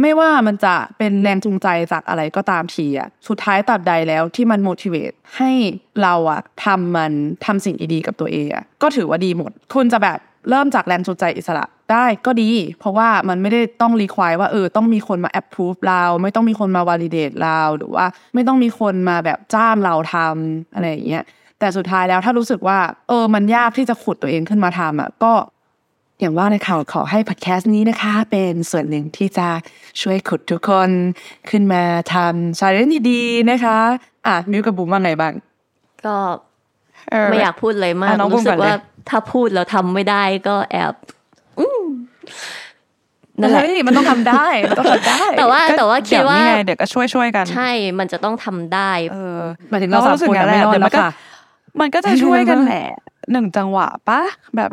ไม่ว่ามันจะเป็นแรงจูงใจจากอะไรก็ตามทีอะสุดท้ายตัดใดแล้วที่มัน motivate ให้เราอะทำมันทำสิ่งดีๆกับตัวเองอะก็ถือว่าดีหมด คุณจะแบบเริ่มจากแรงจูงใจอิสระได้ก็ดี เพราะว่ามันไม่ได้ต้องรีควายว่าเออต้องมีคนมา approve เราไม่ต้องมีคนมา validate เราหรือว่า ไม่ต้องมีคนมาแบบจ้างเราทำอะไรอย่างเงี้ยแต่สุดท้ายแล้วถ้ารู้สึกว่า เออมันยากที่จะขุดตัวเองขึ้นมาทำอะก็ อย่างว่าในข่าวขอให้พอดแคสต์นี้นะคะ เป็นส่วนหนึ่งที่จะช่วยขุดทุกคนขึ้นมาทำชาเลนจ์ดีๆนะคะ อะมิวกับบุ๋มว่าไงบ้าง ก็เออไม่อยากพูดเลยมากอะน้องรู้สึพูดก่กอนเลยว่าถ้าพูดแล้วทำไม่ได้ก็แอบอืมนั่นแหละเฮ้ยมันต้องทำได้มันต้องทำได้ แต่ว่าแต่ว่าคิดว่าเยวนี่ไงเดี๋ยวก็ช่วยช่วยๆกัน ใช่ มันจะต้องทำได้ เออหมายถึงเราสามรู้สึกคนงั้นแหละไม่รอดเดี๋ยวแล้มันก็วค่ะมันก็จะช่วยกันแหละหนึ่งจังหวะปะแบบ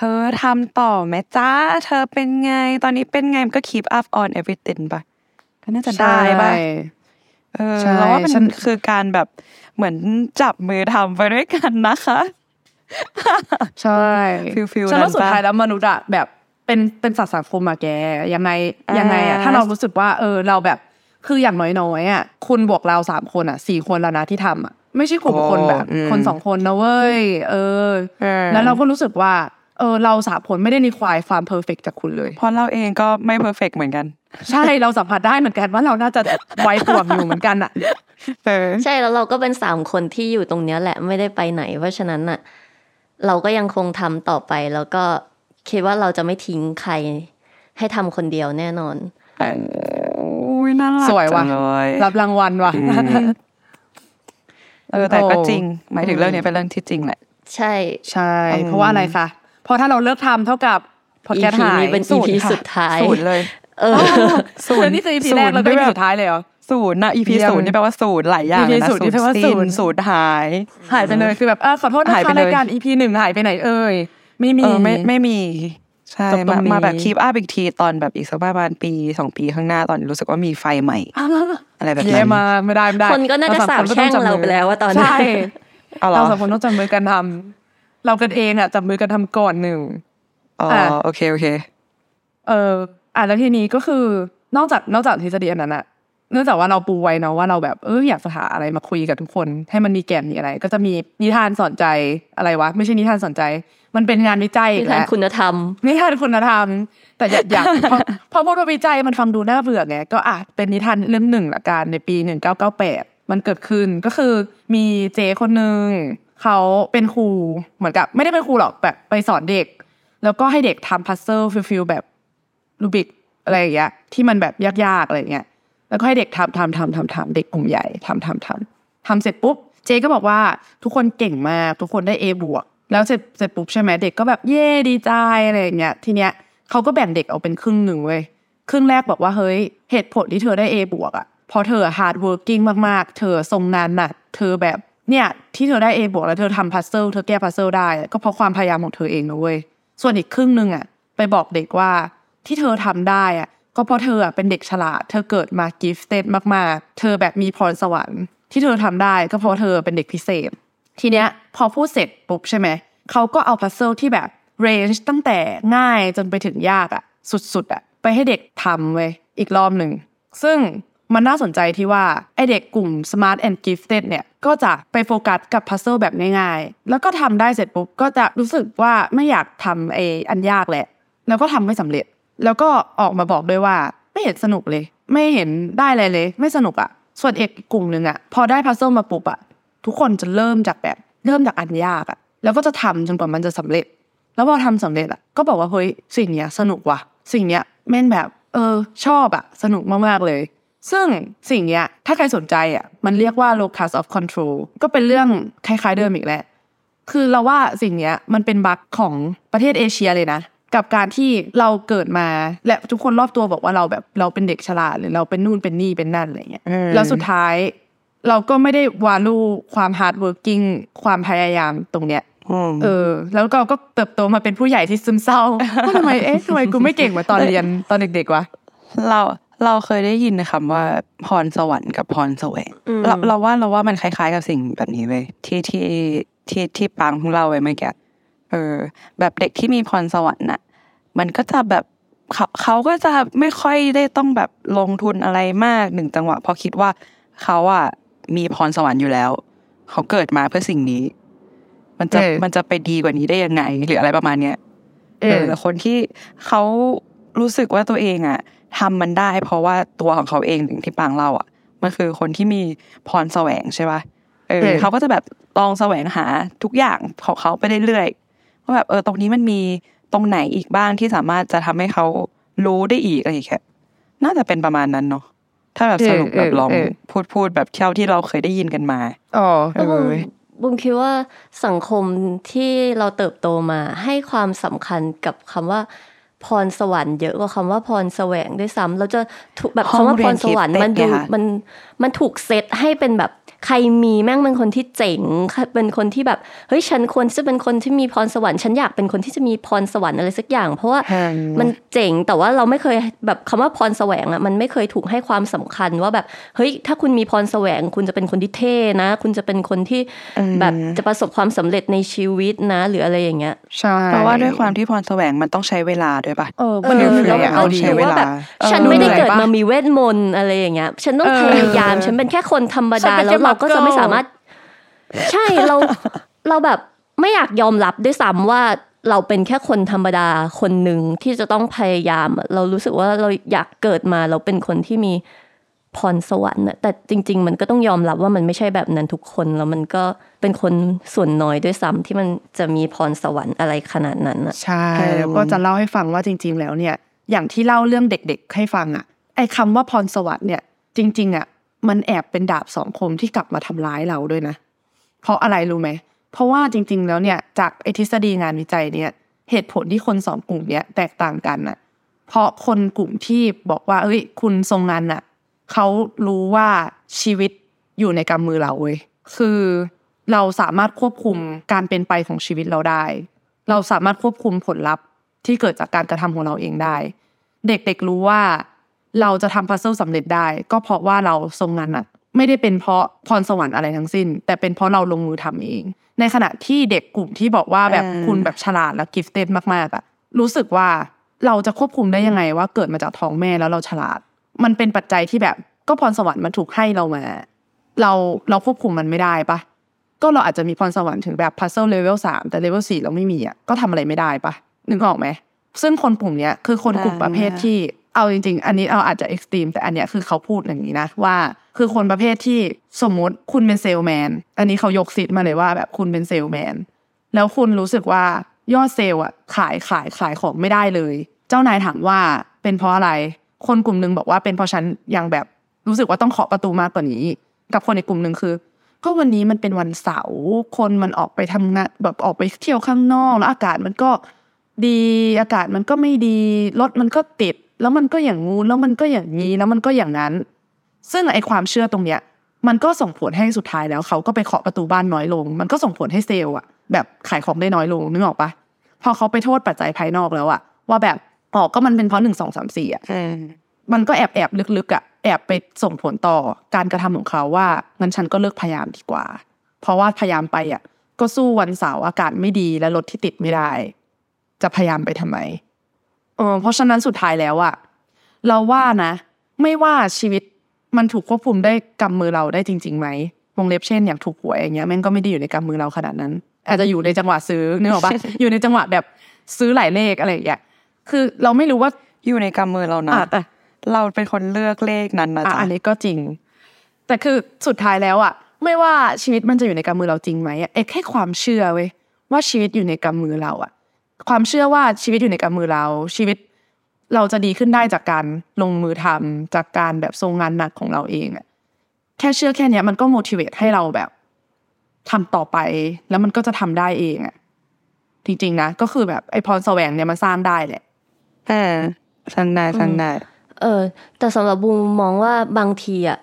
เธอทำต่อไหมจ้า เธอเป็นไง ตอนนี้เป็นไงมันก็ keep up on everything ปะก็น่าจะได้ปะใช่เออใช่เราว่ามันฉันคือการแบบเหมือนจับมือทำไปด้วยกันนะคะ ใช่ฟิลๆฉันว่านั้นปะสุดท้ายแล้วมนุษย์อะแบบเป็นเป็นสัตว์สังคมมาแกยังไงอ่ายัยังไงอะถ้าเรารู้สึกว่าเออเราแบบคืออย่างน้อยๆอะคุณบวกเราสามคนอะสี่คนแล้วนะที่ทำอะไม่ใช่กลุ่มคนแบบอืมคนสองคนนะเว้ยเออเออ แล้วเราก็รู้สึกว่า เออเราสามคนไม่ได้ require ความ perfect จากคุณเลยเพราะเราเองก็ไม่ perfect เหมือนกัน ใช่เราสัมผัสได้เหมือนกันว่าเราน่าจะไวป่วงอยู่เหมือนกันอะเออใช่แล้วเราก็เป็นสามคนที่อยู่ตรงเนี้ยแหละไม่ได้ไปไหน เพราะฉะนั้นน่ะ เราก็ยังคงทำต่อไป แล้วก็คิดว่าเราจะไม่ทิ้งใคร ให้ทำคนเดียวแน่นอนอุ้ยน่ารักสวยว่ะจังเลยรับรางวัลว่ะเออแต่ก็โอ้จริง หมายถึงเรื่องนี้เป็นเรื่องที่จริงแหละ ใช่ใช่ เพราะว่าอะไรคะ เพราะถ้าเราเลิกทำเท่ากับพอดแคสต์ EP หายนี้เป็นศูน EP ย์ค่ะสุดท้ายศูนย์เลย เออศูนย์แล้วนี่คือ EP แรกแล้วก็ศูนย์ EP ด้วยสุดท้ายเลยเหรอศูนย์นะ EP เยี่ยมศูนย์นี่แปลว่าศูนย์หลายอย่างเลยนะ EP ศูนย์นี่แปลว่าศูนย์ศูนย์หาย หายไปเลยคือแบบเออขอโทษนะหายไปคะเลยรายการ EP หนึ่งหายไปไหนเอ่ยไม่มีเออไม่ไม่มีใช่จบตรมางนี้มาแบบคีปอัพอีกทีตอนแบบอีกสักประมาณปีสองปีข้างหน้าตอนรู้สึกว่ามีไฟใหม่อ่าอะไรแบบเย้นั้นมาไม่ได้ไม่ได้คนก็น่าจะเรสาบมคนแช่งต้องจับเรามือไปแล้วว่าตอนนี้ใช่เอาเหรอเราสองคนต้องจับมือกันทำ เรากันเองอะจับมือกันทำก่อนหนึ่งอ๋ออะโอเคโอเค เอออะแล้วทีนี้ก็คือนอกจากนอกจากทฤษฎีอันนั้นอะเนื่องจากว่าเราปูไว้เนาะว่าเราแบบเอออยากจะหาอะไรมาคุยกับทุกคน ให้มันมีแก่นมีอะไร ก็จะมีนิทานสอนใจอะไรวะ ไม่ใช่นิทานสอนใจ มันเป็นงานวิจัยนิอีกทานแล้วคุณธรรมนิทานคุณธรรม แต่อยากอยากพอพอพูดว่าวิจัยมันฟังดูน่าเบื่อไงก็อะเป็นนิทานเล่มหนึ่งละกันในปีหนึ่งเก้าเก้าแปดมันเกิดขึ้นก็คือมีเจคนหนึ่ง เขาเป็นครูเหมือนกับ ไม่ได้เป็นครูหรอกแบบไปสอนเด็ก แล้วก็ให้เด็กทำ puzzle feel แบบรูบิกอะไรอย่างเงี้ยที่มันแบบยากๆอะไรเงี้ยแล้วก็ให้เด็กทำทำทำทำทำเด็กกลุ่มใหญ่ทำทำทำทำเสร็จปุ๊บเจก็บอกว่าทุกคนเก่งมากทุกคนได้ A บวกแล้วเสร็จเสร็จปุ๊บใช่ไหมเด็กก็แบบเย่ดีใจอะไรอย่างเงี้ยทีเนี้ยเขาก็แบ่งเด็กออกเป็นครึ่งหนึ่งเว้ยครึ่งแรกบอกว่าเฮ้ยเหตุผลที่เธอได้ A บวกอะเพอเธอ hard working มากๆ เธอทรงงานหนักเธอแบบ เนี่ยที่เธอได้ A บวกแล้วเธอทำ puzzle เธอแก้ puzzle ได้ก็เพราะความพยายามของเธอเองนะเว้ยส่วนอีกครึ่งหนึ่งอะไปบอกเด็กว่าที่เธอทำได้อะก็เพราะเธออะเป็นเด็กฉลาด เธอเกิดมา gifted มากๆ เธอแบบมีพรสวรรค์ ที่เธอทำได้ก็เพราะเธอเป็นเด็กพิเศษ ทีเนี้ยพอพูดเสร็จปุ๊บใช่ไหมเขาก็เอา puzzle ที่แบบ range ตั้งแต่ง่ายจนไปถึงยากอะสุดๆอะไปให้เด็กทำเว้ยอีกรอบหนึ่งซึ่ง มันน่าสนใจที่ว่าไอเด็กกลุ่ม Smart and Gifted เนี่ยก็จะไปโฟกัสกับ puzzle แบบง่ายๆ แล้วก็ทำได้เสร็จปุ๊บก็จะรู้สึกว่าไม่อยากทำไออันยากแหละ แล้วก็ทำไม่สำเร็จ แล้วก็ออกมาบอกด้วยว่าไม่เห็นสนุกเลย ไม่เห็นได้อะไรเลย ไม่สนุกอะส่วนเอกกลุ่มหนึ่งอะพอได้พัซเซิลมาปุ๊บอะทุกคนจะเริ่มจากแบบเริ่มจากอันยากอะแล้วก็จะทำจนกว่ามันจะสำเร็จ แล้วพอทำสำเร็จอะก็บอกว่าเฮ้ยสิ่งเนี้ยสนุกว่ะ สิ่งเนี้ยแม่นแบบเออชอบอะสนุกมากๆเลย ซึ่งสิ่งเนี้ยถ้าใครสนใจอะมันเรียกว่า locus of control ก็เป็นเรื่องคล้ายๆเดิมอีกแหละคือเราว่าสิ่งเนี้ยมันเป็นบั๊กของประเทศเอเชียเลยนะ กับการที่เราเกิดมาและทุกคนรอบตัวบอกว่าเราแบบเราเป็นเด็กฉลาดหรือเราเป็นนู่นเป็นนี่เป็นนั่นอะไรเงี้ยอืมแล้วสุดท้ายเราก็ไม่ได้ value ความ hard working ความพยายามตรงเนี้ยมเออ แล้วเราก็เติบโตมาเป็นผู้ใหญ่ที่ซึมเศร้าว่าทำไมเอ๊ะทำไมกูไม่เก่งเหมือนตอนเรียนตอนเด็กๆวะเรา เราเคยได้ยินคำว่าพรสวรรค์กับพรแสวงอืมเราเราว่าเราว่ามันคล้าย ๆ กับสิ่งแบบนี้เว้ยที่ที่ที่ที่ปางของเราไว้เมื่อกี้เออ แบบเด็กที่มีพรสวรรค์น่ะ มันก็จะแบบเขาเขาก็จะไม่ค่อยได้ต้องแบบลงทุนอะไรมากหนึ่งจังหวะเพราะคิดว่าเขาอะมีพรสวรรค์อยู่แล้ว เขาเกิดมาเพื่อสิ่งนี้ มันจะเออมันจะไปดีกว่านี้ได้ยังไง หรืออะไรประมาณเนี้ยเออแต่คนที่เขารู้สึกว่าตัวเองอะ ทำมันได้ เพราะว่าตัวของเขาเองถึงที่ปางเล่าอะมันคือคนที่มีพรแสวงใช่ปะเออเออเขาก็จะแบบลองแสวงหาทุกอย่างของเขาไปเรื่อยๆว่าแบบเออตรงนี้มันมีตรงไหนอีกบ้างที่สามารถจะทำให้เขารู้ได้อีกอะไรอย่างเงี้ยน่าจะเป็นประมาณนั้นเนาะถ้าแบบสรุปแบบลองพูดพูดแบบเท่าที่เราเคยได้ยินกันมาอ๋อเออบุมคิดว่าสังคมที่เราเติบโตมาให้ความสำคัญกับคำว่า พรสวรรค์เยอะกว่าคำว่าพรแสวงด้วยซ้ำเราจะถูกแบบห้องคำว่าเรีพยนรสวรรค์คิดมันเป็ดูดไงคะมันมันถูกเซตให้เป็นแบบ ใครมีแม่งเป็นคนที่เจ๋ง เป็นคนที่แบบเฮ้ยฉันควรจะเป็นคนที่มีพรสวรรค์ฉันอยากเป็นคนที่จะมีพรสวรรค์อะไรสักอย่าง เพราะว่าอืมมันเจ๋งแต่ว่าเราไม่เคยแบบคำว่าพรแสวงอะมันไม่เคยถูกให้ความสำคัญว่าแบบเฮ้ยถ้าคุณมีพรแสวง คุณจะเป็นคนที่เท่นะ คุณจะเป็นคนที่แบบจะประสบความสำเร็จในชีวิตนะ หรืออะไรอย่างเงี้ยใช่เพราะว่าด้วยความที่พรแสวงมันต้องใช้เวลาด้วยปะเออเอมันอเหนื่แล้อวยมันอะก็เอาดีดีใช้ถือเวลาว่าแบบเออฉันไม่ได้เหนื่อยเกิดปะมามีเวทมนต์อะไรอย่างเงี้ยฉันต้องเออพยายามฉันเป็นแค่คนธรรมฉันดาเป็นแล้แค่วเราก็จะไม่มักเกิลสามารถ ใช่เราเราแบบไม่อยากยอมรับด้วยซ้ำว่าเราเป็นแค่คนธรรมดาคนหนึ่งที่จะต้องพยายามอะเรารู้สึกว่าเราอยากเกิดมาเราเป็นคนที่มีพรสวรรค์อะแต่จริง ๆ มันก็ต้องยอมรับว่ามันไม่ใช่แบบนั้นทุกคนแล้วมันก็เป็นคนส่วนน้อยด้วยซ้ำที่มันจะมีพรสวรรค์อะไรขนาดนั้นอะใช่แล้วก็จะเล่าให้ฟังว่าจริง ๆ แล้วเนี่ย อย่างที่เล่าเรื่องเด็ก ๆ ให้ฟังอะไอ้คำว่าพรสวรรค์เนี่ย จริง ๆอะ มันแอบเป็นดาบสองคมที่กลับมาทำร้ายเราด้วยนะ เพราะอะไรรู้ไหม เพราะว่าจริง ๆ แล้วเนี่ยจากไอทฤษฎีงานวิจัยเนี่ย เหตุผลที่คนสองกลุ่มเนี้ยแตกต่างกันน่ะ เพราะคนกลุ่มที่บอกว่าเอ้ย คุณทรงงานน่ะเขารู้ว่าชีวิตอยู่ในกำมือเราเว้ยคือเราสามารถควบคุมการเป็นไปของชีวิตเราได้ เราสามารถควบคุมผลลัพธ์ที่เกิดจากการกระทำของเราเองได้ เด็กๆรู้ว่า เราจะทำพัซเซิลสำเร็จได้ ก็เพราะว่าเราทรงงานน่ะไม่ได้เป็นเพราะพรสวรรค์อะไรทั้งสิ้น แต่เป็นเพราะเราลงมือทำเอง ในขณะที่เด็กกลุ่มที่บอกว่าแบบอ่าคุณแบบฉลาดและกิฟเต็ดมากๆอะรู้สึกว่าเราจะควบคุมได้ยังไงว่าเกิดมาจากท้องแม่แล้วเราฉลาด มันเป็นปัจจัยที่แบบก็พรสวรรค์มันถูกให้เรามา เราเราควบคุมมันไม่ได้ปะก็เราอาจจะมีพรสวรรค์ถึงแบบ puzzle level สามแต่ level สี่เราไม่มีอะก็ทำอะไรไม่ได้ปะนึกออกไหมซึ่งคนกลุ่มเนี้ยคือคนกลุ่มประเภทที่ เอาจริงๆ อันนี้เอาอาจจะ extreme แต่อันเนี้ยคือเขาพูดอย่างนี้นะว่า คือคนประเภทที่สมมุติคุณเป็นเซลแมนอันนี้เขายกสิทธิ์มาเลยว่าแบบคุณเป็นเซลแมนแล้วคุณรู้สึกว่ายอดเซลล์อะขายขายขายของไม่ได้เลย เจ้านายถามว่าเป็นเพราะอะไร คนกลุ่มหนึ่งบอกว่าเป็นเพราะฉันยังแบบรู้สึกว่าต้องเคาะประตูมากกว่านี้ กับคนในกลุ่มหนึ่งคือ ก็วันนี้มันเป็นวันเสาร์คนมันออกไปทำงานแบบออกไปเที่ยวข้างนอกแล้วอากาศมันก็ดีอากาศมันก็ไม่ดีรถมันก็ติด แล้วมันก็อย่างงูแล้วมันก็อย่างนี้แล้วมันก็อย่างนั้น ซึ่งไอความเชื่อตรงเนี้ย มันก็ส่งผลให้สุดท้ายแล้วเขาก็ไปเคาะประตูบ้านน้อยลง มันก็ส่งผลให้เซลล์อะแบบขายของได้น้อยลงนึกออกปะพอเขาไปโทษปัจจัยภายนอกแล้วอะว่าแบบอ๋อก็มันเป็นเพราะหนึ่งสองสามสี่อะอืมมันก็แอบแอบลึกๆอะแอบไปส่งผลต่อการกระทำของเขาว่างั้นฉันก็เลิกพยายามดีกว่า เพราะว่าพยายามไปอะก็สู้วันเสาร์อากาศไม่ดีและรถที่ติดไม่ได้ จะพยายามไปทำไม เออเพราะฉะนั้นสุดท้ายแล้วอะเราว่านะ ไม่ว่าชีวิตมันถูกควบคุมได้กำมือเราได้จริงๆไหมวงเล็บเช่นอย่างถูกหวยอย่างเงี้ยแม่งก็ไม่ได้อยู่ในกำมือเราขนาดนั้น อาจจะอยู่ในจังหวะซื้อนึกออกปะอยู่ในจังหวะแบบซื้อหลายเลขอะไรอย่างเงี้ยคือเราไม่รู้ว่าอยู่ในกำมือเรานะอะแต่เราเป็นคนเลือกเลขนั้นนะอะจ๊ะอันนี้ก็จริง แต่คือสุดท้ายแล้วอะ ไม่ว่าชีวิตมันจะอยู่ในกำมือเราจริงไหมอะเอ็แค่ความเชื่อเว้ยว่าชีวิตอยู่ในกำมือเราอะ ความเชื่อว่าชีวิตอยู่ในกำมือเรา ชีวิตเราจะดีขึ้นได้จากการลงมือทำจากการแบบทรงงานหนักของเราเองอะแค่เชื่อแค่เนี้ยมันก็ motivate ให้เราแบบทำต่อไปแล้วมันก็จะทำได้เองอะจริงๆนะก็คือแบบไอพรแสวงเนี่ยมันสร้างได้แหละเออสันได้สันได้เออ แต่สำหรับบูมมองว่าบางทีอะ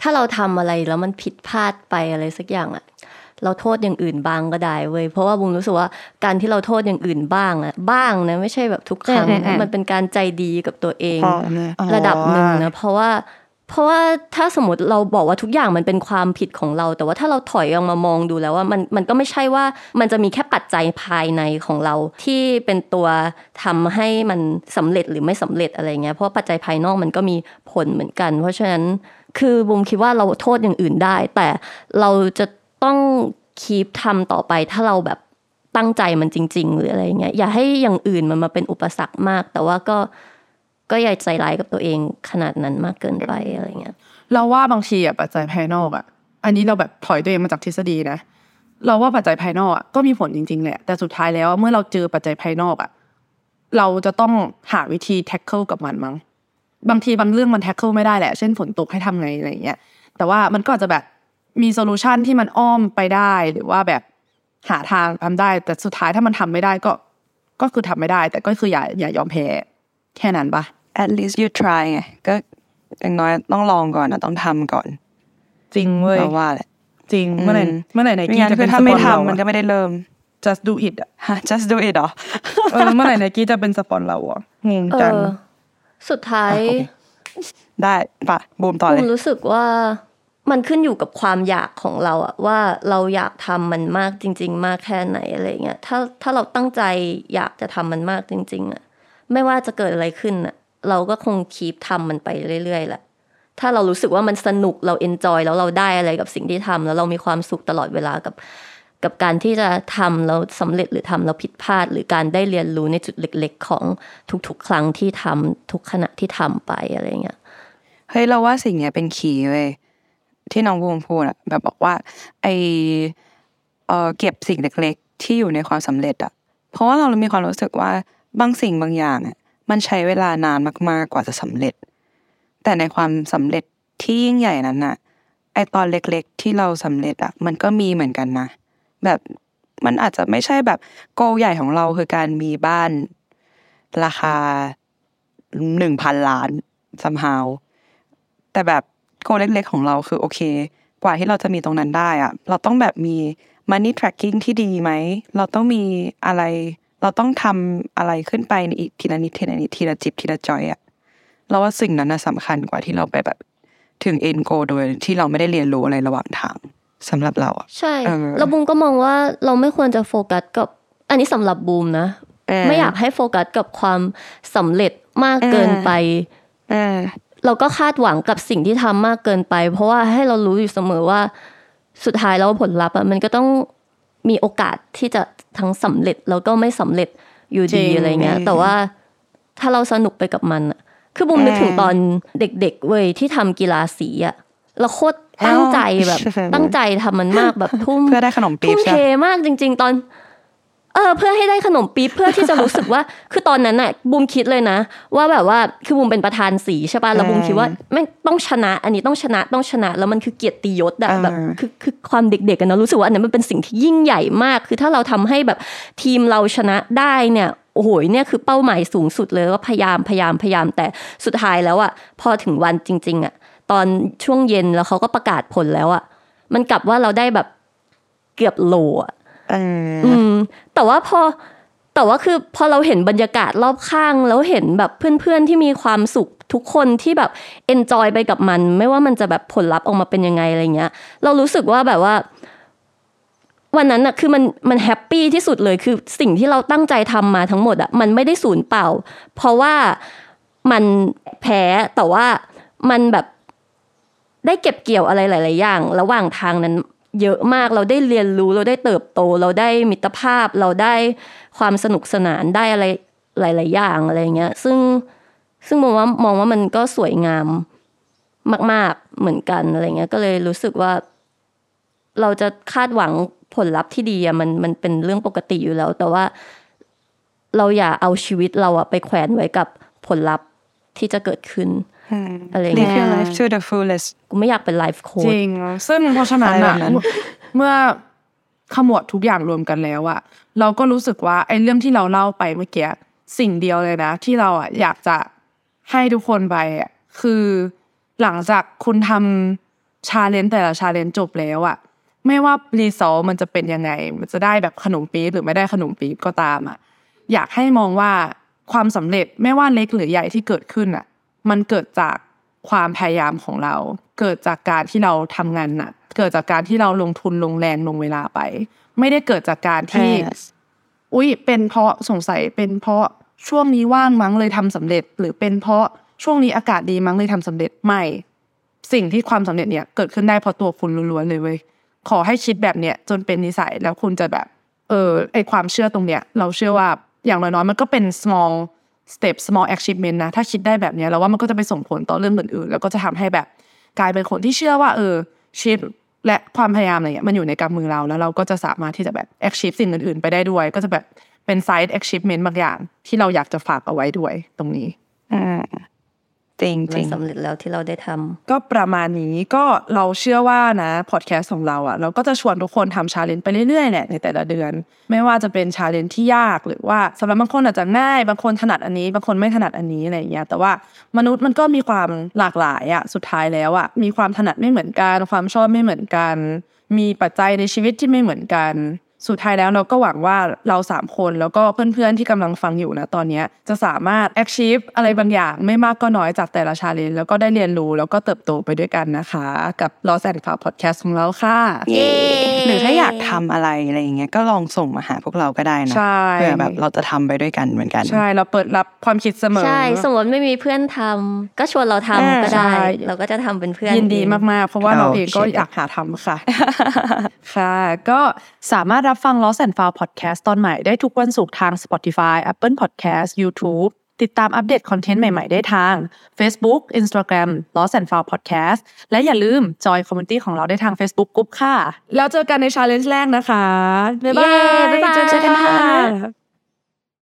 ถ้าเราทำอะไรแล้วมันผิดพลาดไปอะไรสักอย่างอะ เราโทษอย่างอื่นบ้างก็ได้เว้ยเพราะว่าบูมรู้สึกว่าการที่เราโทษอย่างอื่นบ้างอะบ้างนะไม่ใช่แบบทุกครั้งอืมอืมมันเป็นการใจดีกับตัวเองพอเลยระดับหนึ่งนะเพราะว่าเพราะว่าถ้าสมมติเราบอกว่าทุกอย่างมันเป็นความผิดของเรา แต่ว่าถ้าเราถอยออกมามองดูแล้วว่ามันมันก็ไม่ใช่ว่ามันจะมีแค่ปัจจัยภายในของเรา ที่เป็นตัวทำให้มันสำเร็จหรือไม่สำเร็จอะไรเงี้ยเพราะว่าปัจจัยภายนอกมันก็มีผลเหมือนกัน เพราะฉะนั้นคือบุมคิดว่าเราโทษอย่างอื่นได้ แต่เราจะ ต้อง keep ทำต่อไปถ้าเราแบบตั้งใจมันจริง ๆ หรืออะไรเงี้ยอย่าให้อย่างอื่นมันมาเป็นอุปสรรคมาก แต่ว่าก็ก็อย่าใจร้ายกับตัวเองขนาดนั้นมากเกินไปอะไรเงี้ยเราว่าบางทีอะปัจจัยภายนอกอะ อันนี้เราแบบถอยตัวเองมาจากทฤษฎีนะเราว่าปัจจัยภายนอกอะก็มีผลจริงๆแหละแต่สุดท้ายแล้วเมื่อเราเจอปัจจัยภายนอกอะเราจะต้องหาวิธี tackle กับมันมั้งบางทีบางเรื่องมัน tackle ไม่ได้แหละ เช่นฝนตกให้ทำไงอะไรอย่างเงี้ยแต่ว่ามันก็อาจจะแบบ มีโซลูชันที่มันอ้อมไปได้ หรือว่าแบบหาทางทำได้ แต่สุดท้ายถ้ามันทำไม่ได้ก็ ก็คือทำไม่ได้ แต่ก็คืออย่าอย่ายอมแพ้แค่นั้นปะ at least you try ไงก็อย่างน้อยต้องลองก่อนนะต้องทำก่อน จริงเว้ยเราว่าแหละจริงเมื่อไหร่อืมเมื่อไหร่ไนไม่กี้งั้นจะคืเป็นอถ้าไม่สปอนเราทำมันอะก็ไม่ได้เริ่ม just do it อะฮะ just do it เหรอเออเมื่อไหร่ไนกี้จะเป็นสปอนเราอะงงเอจังอสุดท้ายอะโอเคได้ปะบูมต่อบูเลยมรู้สึกว่า มันขึ้นอยู่กับความอยากของเราอะว่าเราอยากทำมันมากจริง ๆ มากแค่ไหนอะไรเงี้ยถ้าถ้าเราตั้งใจอยากจะทำมันมากจริง ๆอะไม่ว่าจะเกิดอะไรขึ้นอะเราก็คงคีปทำมันไปเรื่อยๆแหละถ้าเรารู้สึกว่ามันสนุกเราเอนจอยแล้วเราได้อะไรกับสิ่งที่ทำแล้วเรามีความสุขตลอดเวลากับกับการที่จะทำแล้วสำเร็จหรือทำแล้วผิดพลาด หรือการได้เรียนรู้ในจุดเล็ก ๆ ของทุกๆ ครั้งที่ทำทุกขณะที่ทำไปอะไรเงี้ยเฮ้ยเราว่าสิ่งเนี้ยเป็นคีย์เว้ย ที่น้องบูมพูดอะแบบบอกว่า ไอเออเก็บสิ่งเล็กๆ ที่อยู่ในความสำเร็จอะเพราะว่าเรามีความรู้สึกว่าบางสิ่งบางอย่างอะมันใช้เวลานานมากๆกว่าจะสำเร็จ แต่ในความสำเร็จที่ยิ่งใหญ่นั้นอะไอตอนเล็กๆ ที่เราสำเร็จอะมันก็มีเหมือนกันนะ แบบมันอาจจะไม่ใช่แบบโกใหญ่ของเราคือการมีบ้านราคาหนึ่งพันล้าน somehow แต่แบบ โกเล็กๆของเราคือโอเค กว่าที่เราจะมีตรงนั้นได้อะเราต้องแบบมี money tracking ที่ดีไหม เราต้องมีอะไร เราต้องทำอะไรขึ้นไปในอีกทีละนิดทีละนิดทีละจิบทีละจอยอะเราว่าสิ่งนั้นน่ะสำคัญกว่าที่เราไปแบบถึง end goal โดยที่เราไม่ได้เรียนรู้อะไรระหว่างทางสำหรับเราอะใช่เออแล้วบูมก็มองว่าเราไม่ควรจะโฟกัสกับ อันนี้สำหรับบูมนะเออไม่อยากให้โฟกัสกับความสำเร็จมากเกินไป เออเราก็คาดหวังกับสิ่งที่ทำมากเกินไป เพราะว่าให้เรารู้อยู่เสมอว่าสุดท้ายแล้วผลลัพธ์อะมันก็ต้องมีโอกาสที่จะทั้งสำเร็จแล้วก็ไม่สำเร็จอยู่จริดีงอะไรเงี้ย แต่ว่าถ้าเราสนุกไปกับมันอะคือบุมนึกถึงตอนเด็ก ๆ เว้ยที่ทำกีฬาสีอะเราโคตรตั้งใจแบบ ตั้งใจทำมันมากแบบทุ่มเพื่อได้ขนมปี๊ทุ่บมใช่เทไหมมากจริง ๆ ตอน เออเพื่อให้ได้ขนมปี๊บเพื่อที่จะรู้สึกว่า คือตอนนั้นน่ะบูมคิดเลยนะ ว่าแบบว่าคือบูมเป็นประธานสีใช่ป่ะแล้วบูมคิดว่าแม่งต้องชนะ อันนี้ต้องชนะต้องชนะ แล้วมันคือเกียรติยศอะแบบคือคือความเด็กๆกันนะรู้สึกว่าอันนั้นมันเป็นสิ่งที่ยิ่งใหญ่มาก คือถ้าเราทำให้แบบทีมเราชนะได้เนี่ยโอ้โหเนี่ยคือเป้าหมายสูงสุดเลยว่าพยายามพยายามพยายามแต่สุดท้ายแล้วอะพอถึงวันจริง ๆอะตอนช่วงเย็นแล้วเขาก็ประกาศผลแล้วอะมันกลับว่าเราได้แบบเกือบโลอะเอืม แต่ว่าพอแต่ว่าคือพอเราเห็นบรรยากาศรอบข้าง แล้วเห็นแบบเพื่อนๆที่มีความสุขทุกคนที่แบบเอนจอยไปกับมัน ไม่ว่ามันจะแบบผลลัพธ์ออกมาเป็นยังไงอะไรเงี้ย เรารู้สึกว่าแบบว่า วันนั้นอะคือมันมันแฮปปี้ที่สุดเลยคือสิ่งที่เราตั้งใจทำมาทั้งหมดอะมันไม่ได้สูญเปล่า เพราะว่ามันแพ้แต่ว่ามันแบบได้เก็บเกี่ยวอะไรหลาย ๆ อย่าง ระหว่างทางนั้น เยอะมากเราได้เรียนรู้เราได้เติบโต เราได้มิตรภาพ เราได้ความสนุกสนานได้อะไรหลาย ๆ อย่างอะไรเงี้ย ซึ่งซึ่งมองว่ามองว่ามันก็สวยงามมาก ๆเหมือนกันอะไรเงี้ย ก็เลยรู้สึกว่า เราจะคาดหวังผลลัพธ์ที่ดีอะมันมันเป็นเรื่องปกติอยู่แล้ว แต่ว่า เราอย่าเอาชีวิตเราอะไปแขวนไว้กับผลลัพธ์ที่จะเกิดขึ้นอะไรเงี้ย live your life to the fullest กู ไม่อยากเป็นไลฟ์โค้จดริง ซึ่งเพราะฉะนั้นอะไรแบอะบนั้นเมื่อขมวดทุกอย่างรวมกันแล้วอะเราก็รู้สึกว่าไอ้เรื่องที่เราเล่าไปเมื่อกี้สิ่งเดียวเลยนะ ที่เราอะอยากจะให้ทุกคนไปอะคือหลังจากคุณทำ challenge แต่ละ challenge จบแล้วอะไม่ว่า result มันจะเป็นยังไง มันจะได้แบบขนมปี๊บหรือไม่ได้ขนมปี๊บก็ตามอะอยากให้มองว่าความสำเร็จไม่ว่าเล็กหรือใหญ่ที่เกิดขึ้นอะมันเกิดจาก ความพยายามของเรา เกิดจากการที่เราทำงานหนักเกิดจากการที่เราลงทุนลงแรงลงเวลาไป ไม่ได้เกิดจากการที่ Yes อุ้ยเป็นเพราะสงสัยเป็นเพราะช่วงนี้ว่างมั้งเลยทำสำเร็จ หรือเป็นเพราะช่วงนี้อากาศดีมั้งเลยทำสำเร็จไม่ สิ่งที่ความสำเร็จเนี่ยเกิดขึ้นได้เพราะตัวคุณล้วนๆเลยเว้ยขอให้คิดแบบเนี้ยจนเป็นนิสัยแล้วคุณจะแบบ เออไอความเชื่อตรงเนี้ย เราเชื่อว่าอย่างน้อยๆมันก็เป็น small step small achievement นะ ถ้าคิดได้แบบนี้ยเราว่ามันก็จะไปส่งผลต่อเรื่องอื่นๆ แล้วก็จะทำให้แบบกลายเป็นคนที่เชื่อว่า เออชีวิตและความพยายามอะไรเงี้ยมันอยู่ในกำมือเราแล้วเราก็จะสามารถที่จะแบบ achieve สิ่งอื่นๆ ไปได้ด้วย ก็จะแบบเป็น side achievement บางอย่าง ที่เราอยากจะฝากเอาไว้ด้วยตรงนี้อ่า จริงจมัรินงสำเร็จแล้วที่เราได้ทำก็ประมาณนี้ก็เราเชื่อว่านะพอดแคสต์ของเราอะเราก็จะชวนทุกคนทำ challenge ไปเรื่อยๆแหละในแต่ละเดือน ไม่ว่าจะเป็น challenge ที่ยากหรือว่าสำหรับบางคนอาจจะง่าย บางคนถนัดอันนี้ บางคนไม่ถนัดอันนี้อะไรอย่างเงี้ยแต่ว่ามนุษย์มันก็มีความหลากหลายอะสุดท้ายแล้วอะมีความถนัดไม่เหมือนกัน ความชอบไม่เหมือนกัน มีปัจจัยในชีวิตที่ไม่เหมือนกัน สุดท้ายแล้วเราก็หวังว่าเราสามคนแล้วก็เพื่อนๆที่กำลังฟังอยู่นะตอนเนี้ยจะสามารถ achieve อะไรบางอย่างไม่มากก็น้อยจากแต่ละชาเลนจ์แล้วก็ได้เรียนรู้แล้วก็เติบโตไปด้วยกันนะคะ กับ Lost and Found Podcast ของเราค่ะเย้หรือถ้าอยากทำอะไรอะไรอย่างเงี้ยก็ลองส่งมาหาพวกเราก็ได้นะใช่เพื่อแบบเราจะทำไปด้วยกันเหมือนกันใช่เราเปิดรับความคิดเสมอใช่สมมติไม่มีเพื่อนทำก็ชวนเราทำก็ได้ใช่เราก็จะทำเป็นเพื่อนยินดีเองมากๆ เพราะว่าเราเองก็โอเคอยากหาทำค่ะ ค่ะ ก็สามารถรับฟัง Lost and Found Podcast ตอนใหม่ได้ทุกวันศุกร์ทาง Spotify Apple Podcast YouTube ติดตามอัปเดตคอนเทนต์ใหม่ ๆ ได้ทาง Facebook Instagram Lost and Found Podcast และอย่าลืม join community ของเราได้ทาง Facebook Group ค่ะ แล้วเจอกันใน challenge แรกนะคะบ๊ายบาเย้ยบ๊ายบายเจอกันค่ะ